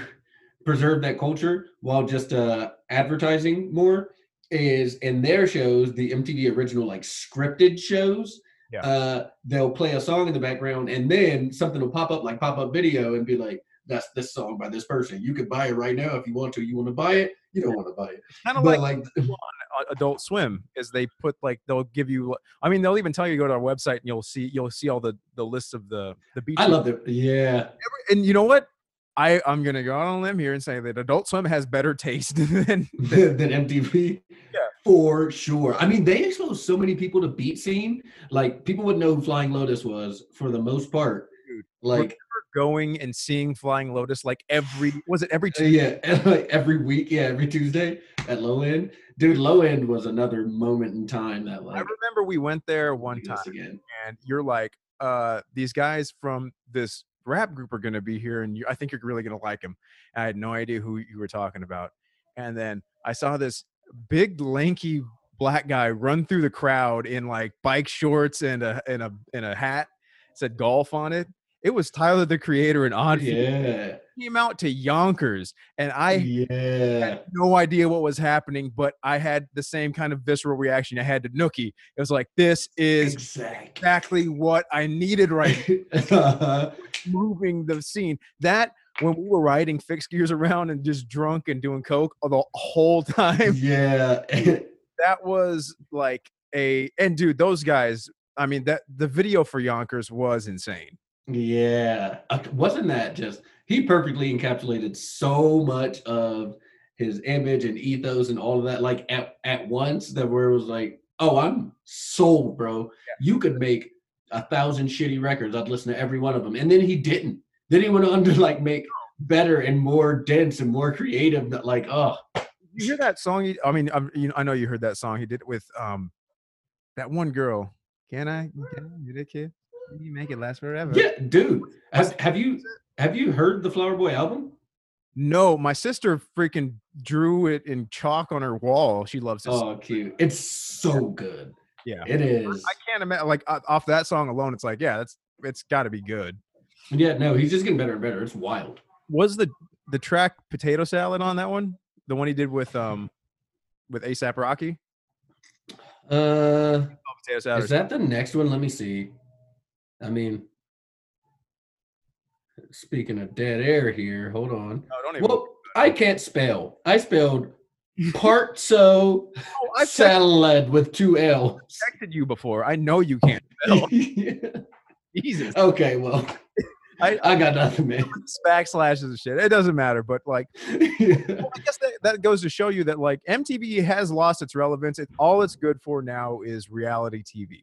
Speaker 2: preserve that culture while just uh advertising more is in their shows, the MTV original like scripted shows.
Speaker 1: Yeah.
Speaker 2: Uh they'll play a song in the background and then something will pop up like pop-up video and be like, that's this song by this person. You could buy it right now if you want to. You want to buy it? You don't want to buy it.
Speaker 1: Kind of
Speaker 2: But
Speaker 1: like
Speaker 2: like
Speaker 1: Adult Swim is they put like they'll give you. I mean, they'll even tell you go to our website and you'll see you'll see all the the lists of the the beach.
Speaker 2: I love it. Yeah.
Speaker 1: and you know what? I I'm gonna go out on a limb here and say that Adult Swim has better taste than
Speaker 2: than MTV.
Speaker 1: Yeah.
Speaker 2: For sure. I mean, they exposed so many people to beat scene. Like people would know who Flying Lotus was for the most part.
Speaker 1: Dude,
Speaker 2: Like
Speaker 1: going and seeing Flying Lotus like every was it every
Speaker 2: Uh,
Speaker 1: Tuesday?
Speaker 2: yeah, like every week, yeah, every Tuesday at Low End. Dude, Low End was another moment in time that like I
Speaker 1: remember we went there one time
Speaker 2: again.
Speaker 1: and you're like, uh, these guys from this rap group are gonna be here, and you, I think you're really gonna like them. I had no idea who you were talking about, and then I saw this big lanky black guy run through the crowd in like bike shorts and a and a and a hat said golf on it. It was Tyler the Creator and Odd
Speaker 2: Yeah,
Speaker 1: came out to Yonkers, and I
Speaker 2: yeah,
Speaker 1: had no idea what was happening, but I had the same kind of visceral reaction I had to Nookie. It was like, this is
Speaker 2: exactly.
Speaker 1: exactly what I needed right
Speaker 2: Uh-huh.
Speaker 1: moving the scene. That when we were riding fixed gears around and just drunk and doing coke the whole time,
Speaker 2: yeah,
Speaker 1: that was like a and dude, those guys. I mean, that the video for Yonkers was insane.
Speaker 2: Yeah. Wasn't that just he perfectly encapsulated so much of his image and ethos and all of that like at, at once that where it was like, oh, I'm sold, bro. You could make a thousand shitty records. I'd listen to every one of them. And then he didn't. Then he went on to like make better and more dense and more creative. That like, oh,
Speaker 1: You hear that song? I mean, I'm, you know, I know you heard that song. He did it with um that one girl. Can I? Can I? You that kid? Can you make it last forever?
Speaker 2: yeah, dude. Have, have you have you heard the Flower Boy album?
Speaker 1: No, my sister freaking drew it in chalk on her wall. She loves it.
Speaker 2: Oh, cute. It's so good.
Speaker 1: yeah.
Speaker 2: It is.
Speaker 1: I can't imagine like off that song alone. It's like, yeah, that's it's got to be good.
Speaker 2: Yeah, no, he's just getting better and better. It's wild.
Speaker 1: Was the the track Potato Salad on that one? The one he did with um with ASAP Rocky?
Speaker 2: Uh,
Speaker 1: Oh, Potato Salad.
Speaker 2: is that the next one? Let me see. I mean, speaking of dead air here, hold on.
Speaker 1: no, don't even.
Speaker 2: Well, I can't spell. I spelled part so
Speaker 1: Oh,
Speaker 2: salad with two L.
Speaker 1: texted you before. I know you can't spell. Jesus.
Speaker 2: okay, well,
Speaker 1: I-
Speaker 2: I got nothing, man.
Speaker 1: backslashes and shit. It doesn't matter, but like well, I guess that, that goes to show you that like MTV has lost its relevance. It, all it's good for now is reality TV,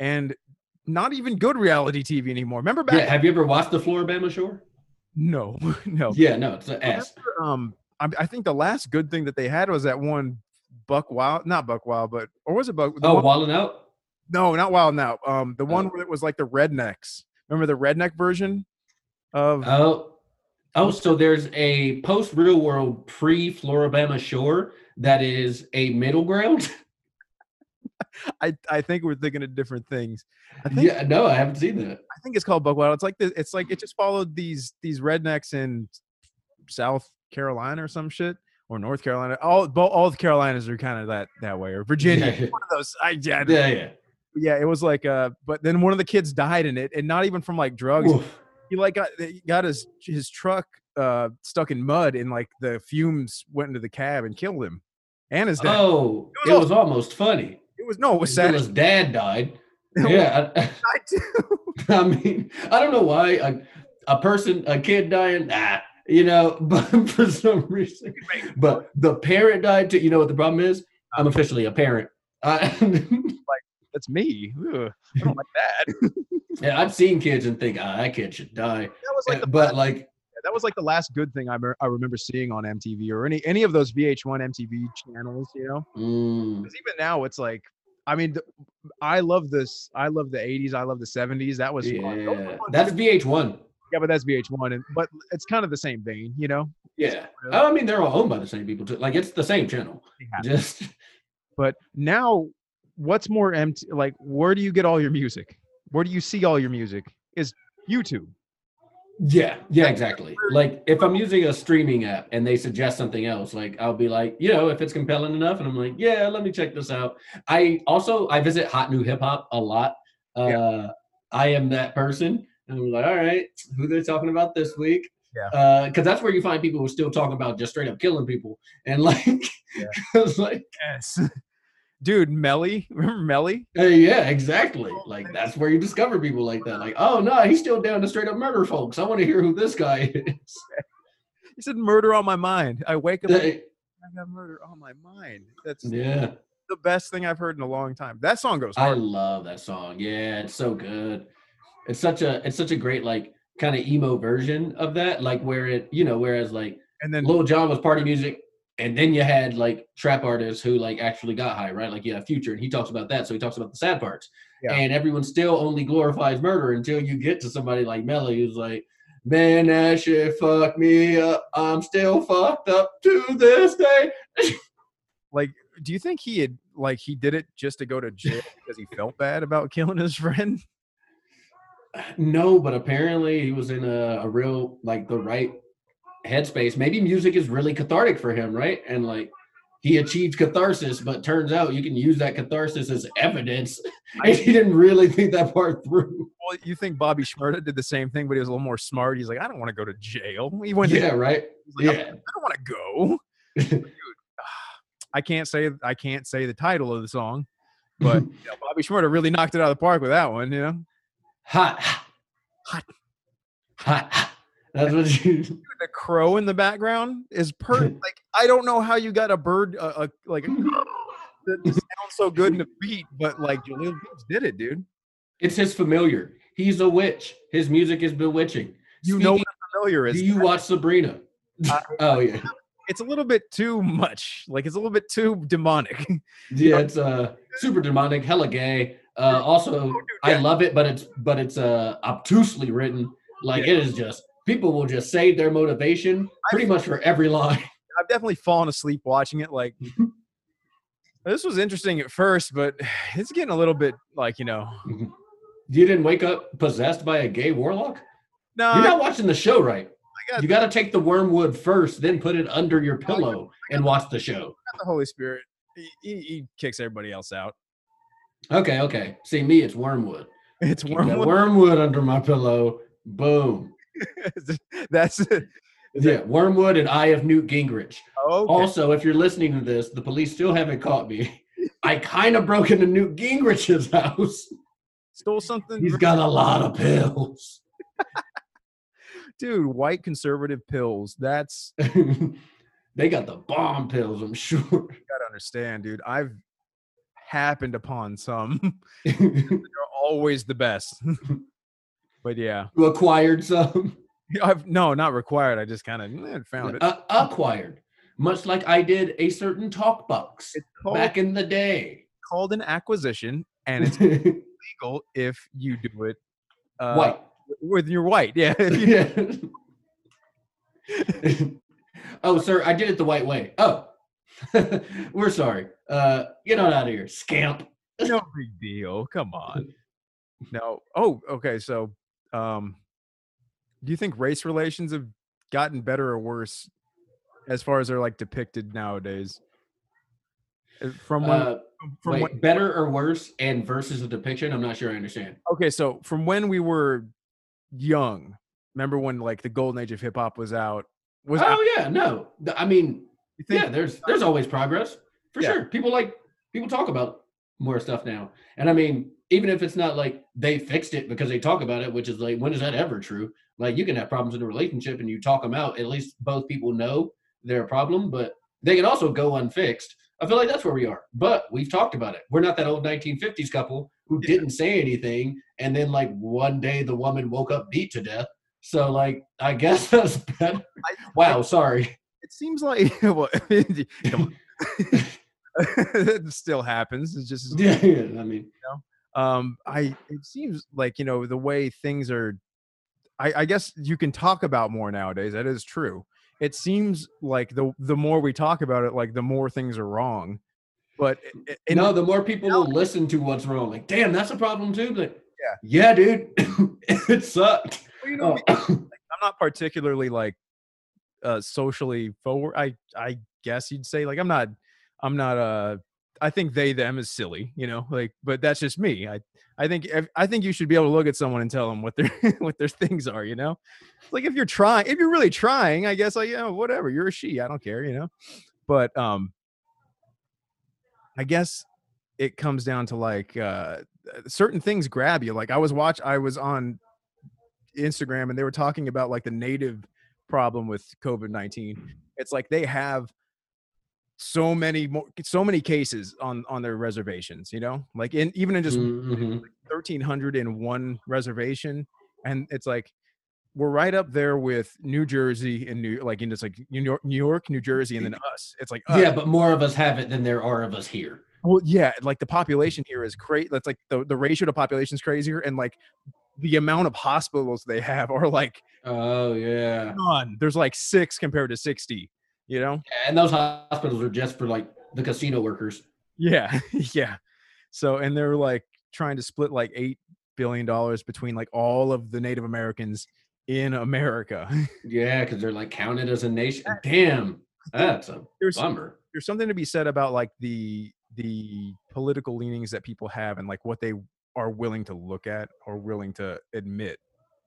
Speaker 1: and not even good reality TV anymore. Remember back?
Speaker 2: yeah, have you ever watched the Floribama Shore?
Speaker 1: No, no.
Speaker 2: Yeah, no, it's an ass.
Speaker 1: Remember, um, I, I think the last good thing that they had was that one Buck Wild, not Buck Wild, but or was it Buck?
Speaker 2: Oh,
Speaker 1: one-
Speaker 2: Wildin' Out?
Speaker 1: no, not Wild Now. Um, the one
Speaker 2: Oh.
Speaker 1: where it was like the rednecks. Remember the redneck version of?
Speaker 2: Oh, oh, so there's a post real world pre Floribama Shore that is a middle ground.
Speaker 1: I I think we're thinking of different things. I think
Speaker 2: yeah, no, I haven't seen that.
Speaker 1: I think it's called Buck Wild. It's like the, it's like it just followed these these rednecks in South Carolina or some shit or North Carolina. All all the Carolinas are kind of that that way or Virginia.
Speaker 2: Yeah.
Speaker 1: One of those. I yeah,
Speaker 2: Yeah, yeah.
Speaker 1: yeah. It was like uh, but then one of the kids died in it, and not even from like drugs.
Speaker 2: Oof.
Speaker 1: He like got got his his truck uh stuck in mud, and like the fumes went into the cab and killed him and his dad.
Speaker 2: Oh,
Speaker 1: It was
Speaker 2: it was almost funny.
Speaker 1: It was no, it was sad.
Speaker 2: his dad died. Yeah, I,
Speaker 1: too.
Speaker 2: I mean, I don't know why a, a person, a kid dying, nah, you know, but for some reason, but the parent died too. You know what the problem is? Uh-huh. I'm officially a parent. I,
Speaker 1: That's me. Ugh, I don't like that.
Speaker 2: yeah, I've seen kids and think, ah, that kid should die.
Speaker 1: That was like uh, the
Speaker 2: but like,
Speaker 1: that was like the last good thing I, mer- I remember seeing on MTV or any any of those VH1 MTV channels, you know.
Speaker 2: mm,
Speaker 1: even now, it's like, I mean, th- I love this. I love the '80s. I love the '70s. That was fun. Those were
Speaker 2: yeah,
Speaker 1: fun
Speaker 2: that's. VH1.
Speaker 1: yeah, but that's VH1, and but it's kind of the same vein, you know.
Speaker 2: Yeah, I mean, they're all owned by the same people too. Like, it's the same channel.
Speaker 1: Yeah.
Speaker 2: Just
Speaker 1: But now, what's more empty? Like, where do you get all your music? Where do you see all your music? Is YouTube.
Speaker 2: Yeah, yeah, exactly. Like if I'm using a streaming app and they suggest something else, like I'll be like, you know, if it's compelling enough, and I'm like, yeah, let me check this out. I also I visit Hot New Hip Hop a lot. Uh,
Speaker 1: Yeah.
Speaker 2: I am that person. And I'm like, all right, who they're talking about this week?
Speaker 1: Yeah.
Speaker 2: because that's where you find people who still talk about just straight up killing people, and like,
Speaker 1: Yeah.
Speaker 2: it's like,
Speaker 1: Yes. Dude, Melly, remember Melly?
Speaker 2: hey, yeah, exactly. Like that's where you discover people like that. Like, oh no, he's still down to straight up murder folks. I want to hear who this guy is.
Speaker 1: He said murder on my mind. I wake up,
Speaker 2: Hey,
Speaker 1: I got murder on my mind. That's
Speaker 2: yeah.
Speaker 1: the best thing I've heard in a long time. That song goes
Speaker 2: I love that song. Yeah, it's so good. It's such a it's such a great like kind of emo version of that, like where it, you know, whereas like
Speaker 1: And then
Speaker 2: Lil Jon was party music, and then you had like trap artists who like actually got high, right? Like have Future, and he talks about that, so he talks about the sad parts.
Speaker 1: Yeah.
Speaker 2: And everyone still only glorifies murder until you get to somebody like Melly, who's like, "Man, that shit fucked me up. I'm still fucked up to this day."
Speaker 1: like do you think he had like he did it just to go to jail because he felt bad about killing his friend?
Speaker 2: No, but apparently he was in a, a real like the right headspace. Maybe music is really cathartic for him, right? And like he achieved catharsis, but turns out you can use that catharsis as evidence. and he didn't really think that part through.
Speaker 1: Well, you think Bobby Shmurda did the same thing, but he was a little more smart. He's like, I don't want to go to jail. He went to
Speaker 2: Yeah, right.
Speaker 1: like,
Speaker 2: Yeah.
Speaker 1: I don't want to go. Dude, ah, I can't say I can't say the title of the song, but you know, Bobby Shmurda really knocked it out of the park with that one. You know,
Speaker 2: hot,
Speaker 1: Hot.
Speaker 2: hot, hot. That's what you.
Speaker 1: the crow in the background is per like I don't know how you got a bird uh, uh, like that sounds so good in the beat, but like Jaleel Gibbs did it, dude.
Speaker 2: It's his familiar. He's a witch. His music is bewitching.
Speaker 1: You know what familiar is.
Speaker 2: Do you watch Sabrina?
Speaker 1: I-
Speaker 2: oh yeah,
Speaker 1: It's a little bit too much. Like it's a little bit too demonic.
Speaker 2: yeah. It's uh super demonic, hella gay. Uh, also, I love it, but it's but it's uh obtusely written. Like it is just people will just say their motivation pretty much for every line.
Speaker 1: I've definitely fallen asleep watching it. Like this was interesting at first, but it's getting a little bit like you know. Mm-hmm.
Speaker 2: You didn't wake up possessed by a gay warlock?
Speaker 1: No,
Speaker 2: You're not watching the show right.
Speaker 1: got,
Speaker 2: You got to take the wormwood first, then put it under your pillow and watch the show.
Speaker 1: the Holy Spirit. He, he, he kicks everybody else out.
Speaker 2: Okay, okay. See me, it's wormwood.
Speaker 1: It's wormwood.
Speaker 2: wormwood under my pillow. Boom.
Speaker 1: That's uh, it.
Speaker 2: Yeah, wormwood and Eye of Newt Gingrich.
Speaker 1: Okay.
Speaker 2: Also, if you're listening to this, the police still haven't caught me. I kind of broke into Newt Gingrich's house.
Speaker 1: Stole something.
Speaker 2: He's got a lot of pills.
Speaker 1: dude. White conservative pills. That's
Speaker 2: they got the bomb pills, I'm sure.
Speaker 1: gotta understand, dude. I've happened upon some. They're always the best. But yeah,
Speaker 2: you acquired some.
Speaker 1: I've no, not required. I just kind of found it.
Speaker 2: Uh, acquired. Much like I did a certain talk box
Speaker 1: called,
Speaker 2: back in the day.
Speaker 1: called an acquisition, and it's legal if you do it uh,
Speaker 2: White.
Speaker 1: with your white. Yeah,
Speaker 2: Yeah. oh, sir, I did it the white way. Oh, we're sorry. Uh, get on out of here, scamp.
Speaker 1: no big deal. Come on. No. Oh, okay. So, um, do you think race relations have gotten better or worse as far as they're like depicted nowadays? Uh, From when,
Speaker 2: Uh,
Speaker 1: from
Speaker 2: wait,
Speaker 1: when,
Speaker 2: better or worse, and versus a depiction. I'm not sure I understand.
Speaker 1: okay, so from when we were young, remember when like the golden age of hip hop was out? Was out,
Speaker 2: Oh yeah, no. I mean,
Speaker 1: you think
Speaker 2: yeah, there's there's always progress for
Speaker 1: Yeah.
Speaker 2: sure. People like people talk about more stuff now, and I mean, even if it's not like they fixed it because they talk about it, which is like, when is that ever true? Like, you can have problems in a relationship and you talk them out. At least both people know they're a problem, but they can also go unfixed. I feel like that's where we are. But we've talked about it. We're not that old 1950s couple who didn't say anything, and then like one day the woman woke up beat to death. So like, I guess that's better.
Speaker 1: I-
Speaker 2: Wow, sorry.
Speaker 1: it seems like well, it still happens. It's just
Speaker 2: Yeah, yeah. I mean,
Speaker 1: um i it seems like you know the way things are i i guess you can talk about more nowadays that is true it seems like the the more we talk about it like the more things are wrong but i- in,
Speaker 2: no, the more people will listen to what's wrong. Like, damn, that's a problem too. Like, yeah, yeah, dude, it sucked.
Speaker 1: well, you know,
Speaker 2: Oh,
Speaker 1: i'm not particularly like uh socially forward i i guess you'd say like i'm not i'm not uh i think they them is silly you know like but that's just me i i think i think you should be able to look at someone and tell them what their what their things are you know? Like if you're trying if you're really trying i guess like yeah whatever you're a she i don't care you know? But um i guess it comes down to like uh certain things grab you like i was watch i was on instagram and they were talking about like the native problem with covid-19 it's like they have so many more so many cases on on their reservations you know like in even in just.
Speaker 2: Mm,
Speaker 1: 1300 mm-hmm. in one reservation and it's like we're right up there with New Jersey and New like in just like New York, New York, New Jersey, and then us. It's like us.
Speaker 2: Yeah, but more of us have it than there are of us here.
Speaker 1: Well, yeah, like the population here is great. That's like the, the ratio to population is crazier, and like the amount of hospitals they have are like
Speaker 2: Oh yeah.
Speaker 1: none. There's like six compared to sixty. You know?
Speaker 2: And those hospitals are just for like the casino workers.
Speaker 1: Yeah, yeah. So and they're like trying to split like eight billion dollars between like all of the Native Americans in America.
Speaker 2: Yeah, because they're like counted as a nation. Damn, that's a
Speaker 1: There's
Speaker 2: bummer.
Speaker 1: there's something to be said about like the the political leanings that people have and like what they are willing to look at or willing to admit.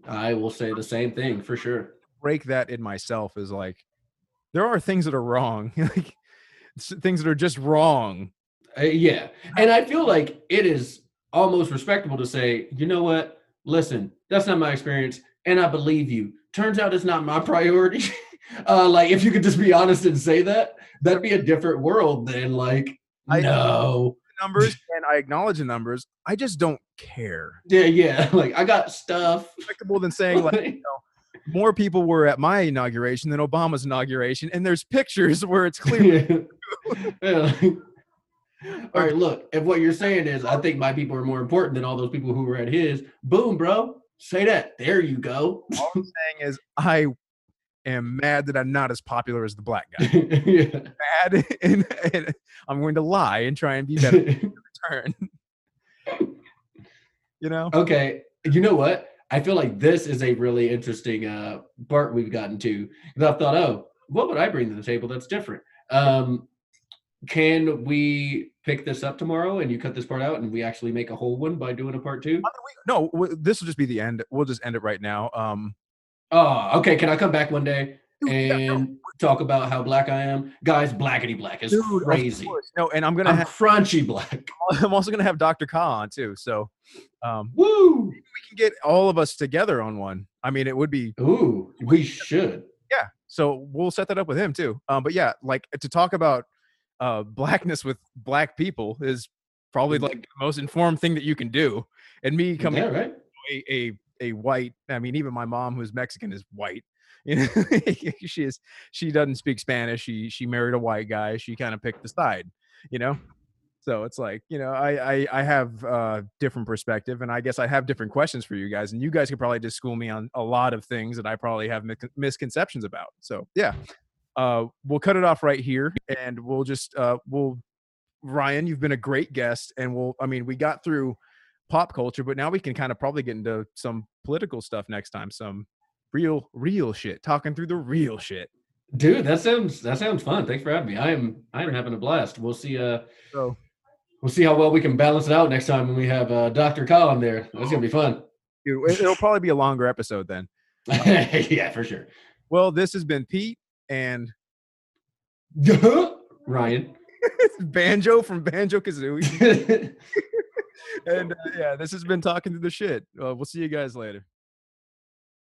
Speaker 2: I will say the same thing for sure.
Speaker 1: Break that in myself is like there are things that are wrong, like things that are just wrong.
Speaker 2: Uh, yeah, and I feel like it is almost respectable to say, you know what? Listen, that's not my experience, and I believe you. Turns out it's not my priority. uh, like if you could just be honest and say that, that'd be a different world than like
Speaker 1: I-
Speaker 2: no.
Speaker 1: Numbers and I acknowledge the numbers. I just don't care.
Speaker 2: Yeah, yeah. Like I got stuff.
Speaker 1: Respectable than saying like more people were at my inauguration than Obama's inauguration, and there's pictures where it's clear.
Speaker 2: yeah. All right, look, if what you're saying is I think my people are more important than all those people who were at his, boom, bro. Say that. There you go.
Speaker 1: All I'm saying is I am mad that I'm not as popular as the black guy.
Speaker 2: yeah.
Speaker 1: Mad, and, and I'm going to lie and try and be better in return. you know?
Speaker 2: okay. You know what? I feel like this is a really interesting uh part we've gotten to. Because I thought, oh, what would I bring to the table that's different? Um can we pick this up tomorrow and you cut this part out and we actually make a whole one by doing a part two?
Speaker 1: No, this will just be the end. We'll just end it right now. Um,
Speaker 2: Oh, okay. Can I come back one day
Speaker 1: dude, yeah, no,
Speaker 2: and talk about how black I am? Guys, blackety black is
Speaker 1: dude,
Speaker 2: crazy.
Speaker 1: No, and I'm gonna
Speaker 2: I'm
Speaker 1: have.
Speaker 2: crunchy black.
Speaker 1: I'm also gonna have Dr. Ka on too. So, um,
Speaker 2: Woo!
Speaker 1: we can get all of us together on one. I mean, it would be
Speaker 2: Ooh, we should.
Speaker 1: yeah. So we'll set that up with him too. Um, but yeah, like to talk about uh blackness with black people is probably like the most informed thing that you can do. And me coming
Speaker 2: Yeah, right.
Speaker 1: a, a a white i mean even my mom who's mexican is white you know she is she doesn't speak spanish she she married a white guy she kind of picked the side you know? So it's like you know i i, I have uh different perspective and i guess i have different questions for you guys and you guys could probably just school me on a lot of things that i probably have misconceptions about so yeah. Uh we'll cut it off right here and we'll just uh we'll ryan you've been a great guest and we'll i mean we got through pop culture, but now we can kind of probably get into some political stuff next time, some real, real shit, talking through the real shit.
Speaker 2: Dude, that sounds that sounds fun. Thanks for having me. I am I am having a blast. We'll see uh
Speaker 1: So
Speaker 2: we'll see how well we can balance it out next time when we have uh Dr. Colin there. That's gonna be fun.
Speaker 1: dude, it'll probably be a longer episode then.
Speaker 2: yeah, for sure.
Speaker 1: Well, this has been Pete and
Speaker 2: Ryan.
Speaker 1: Banjo from Banjo Kazooie. and uh, yeah, this has been talking through the shit. Uh, we'll see you guys later.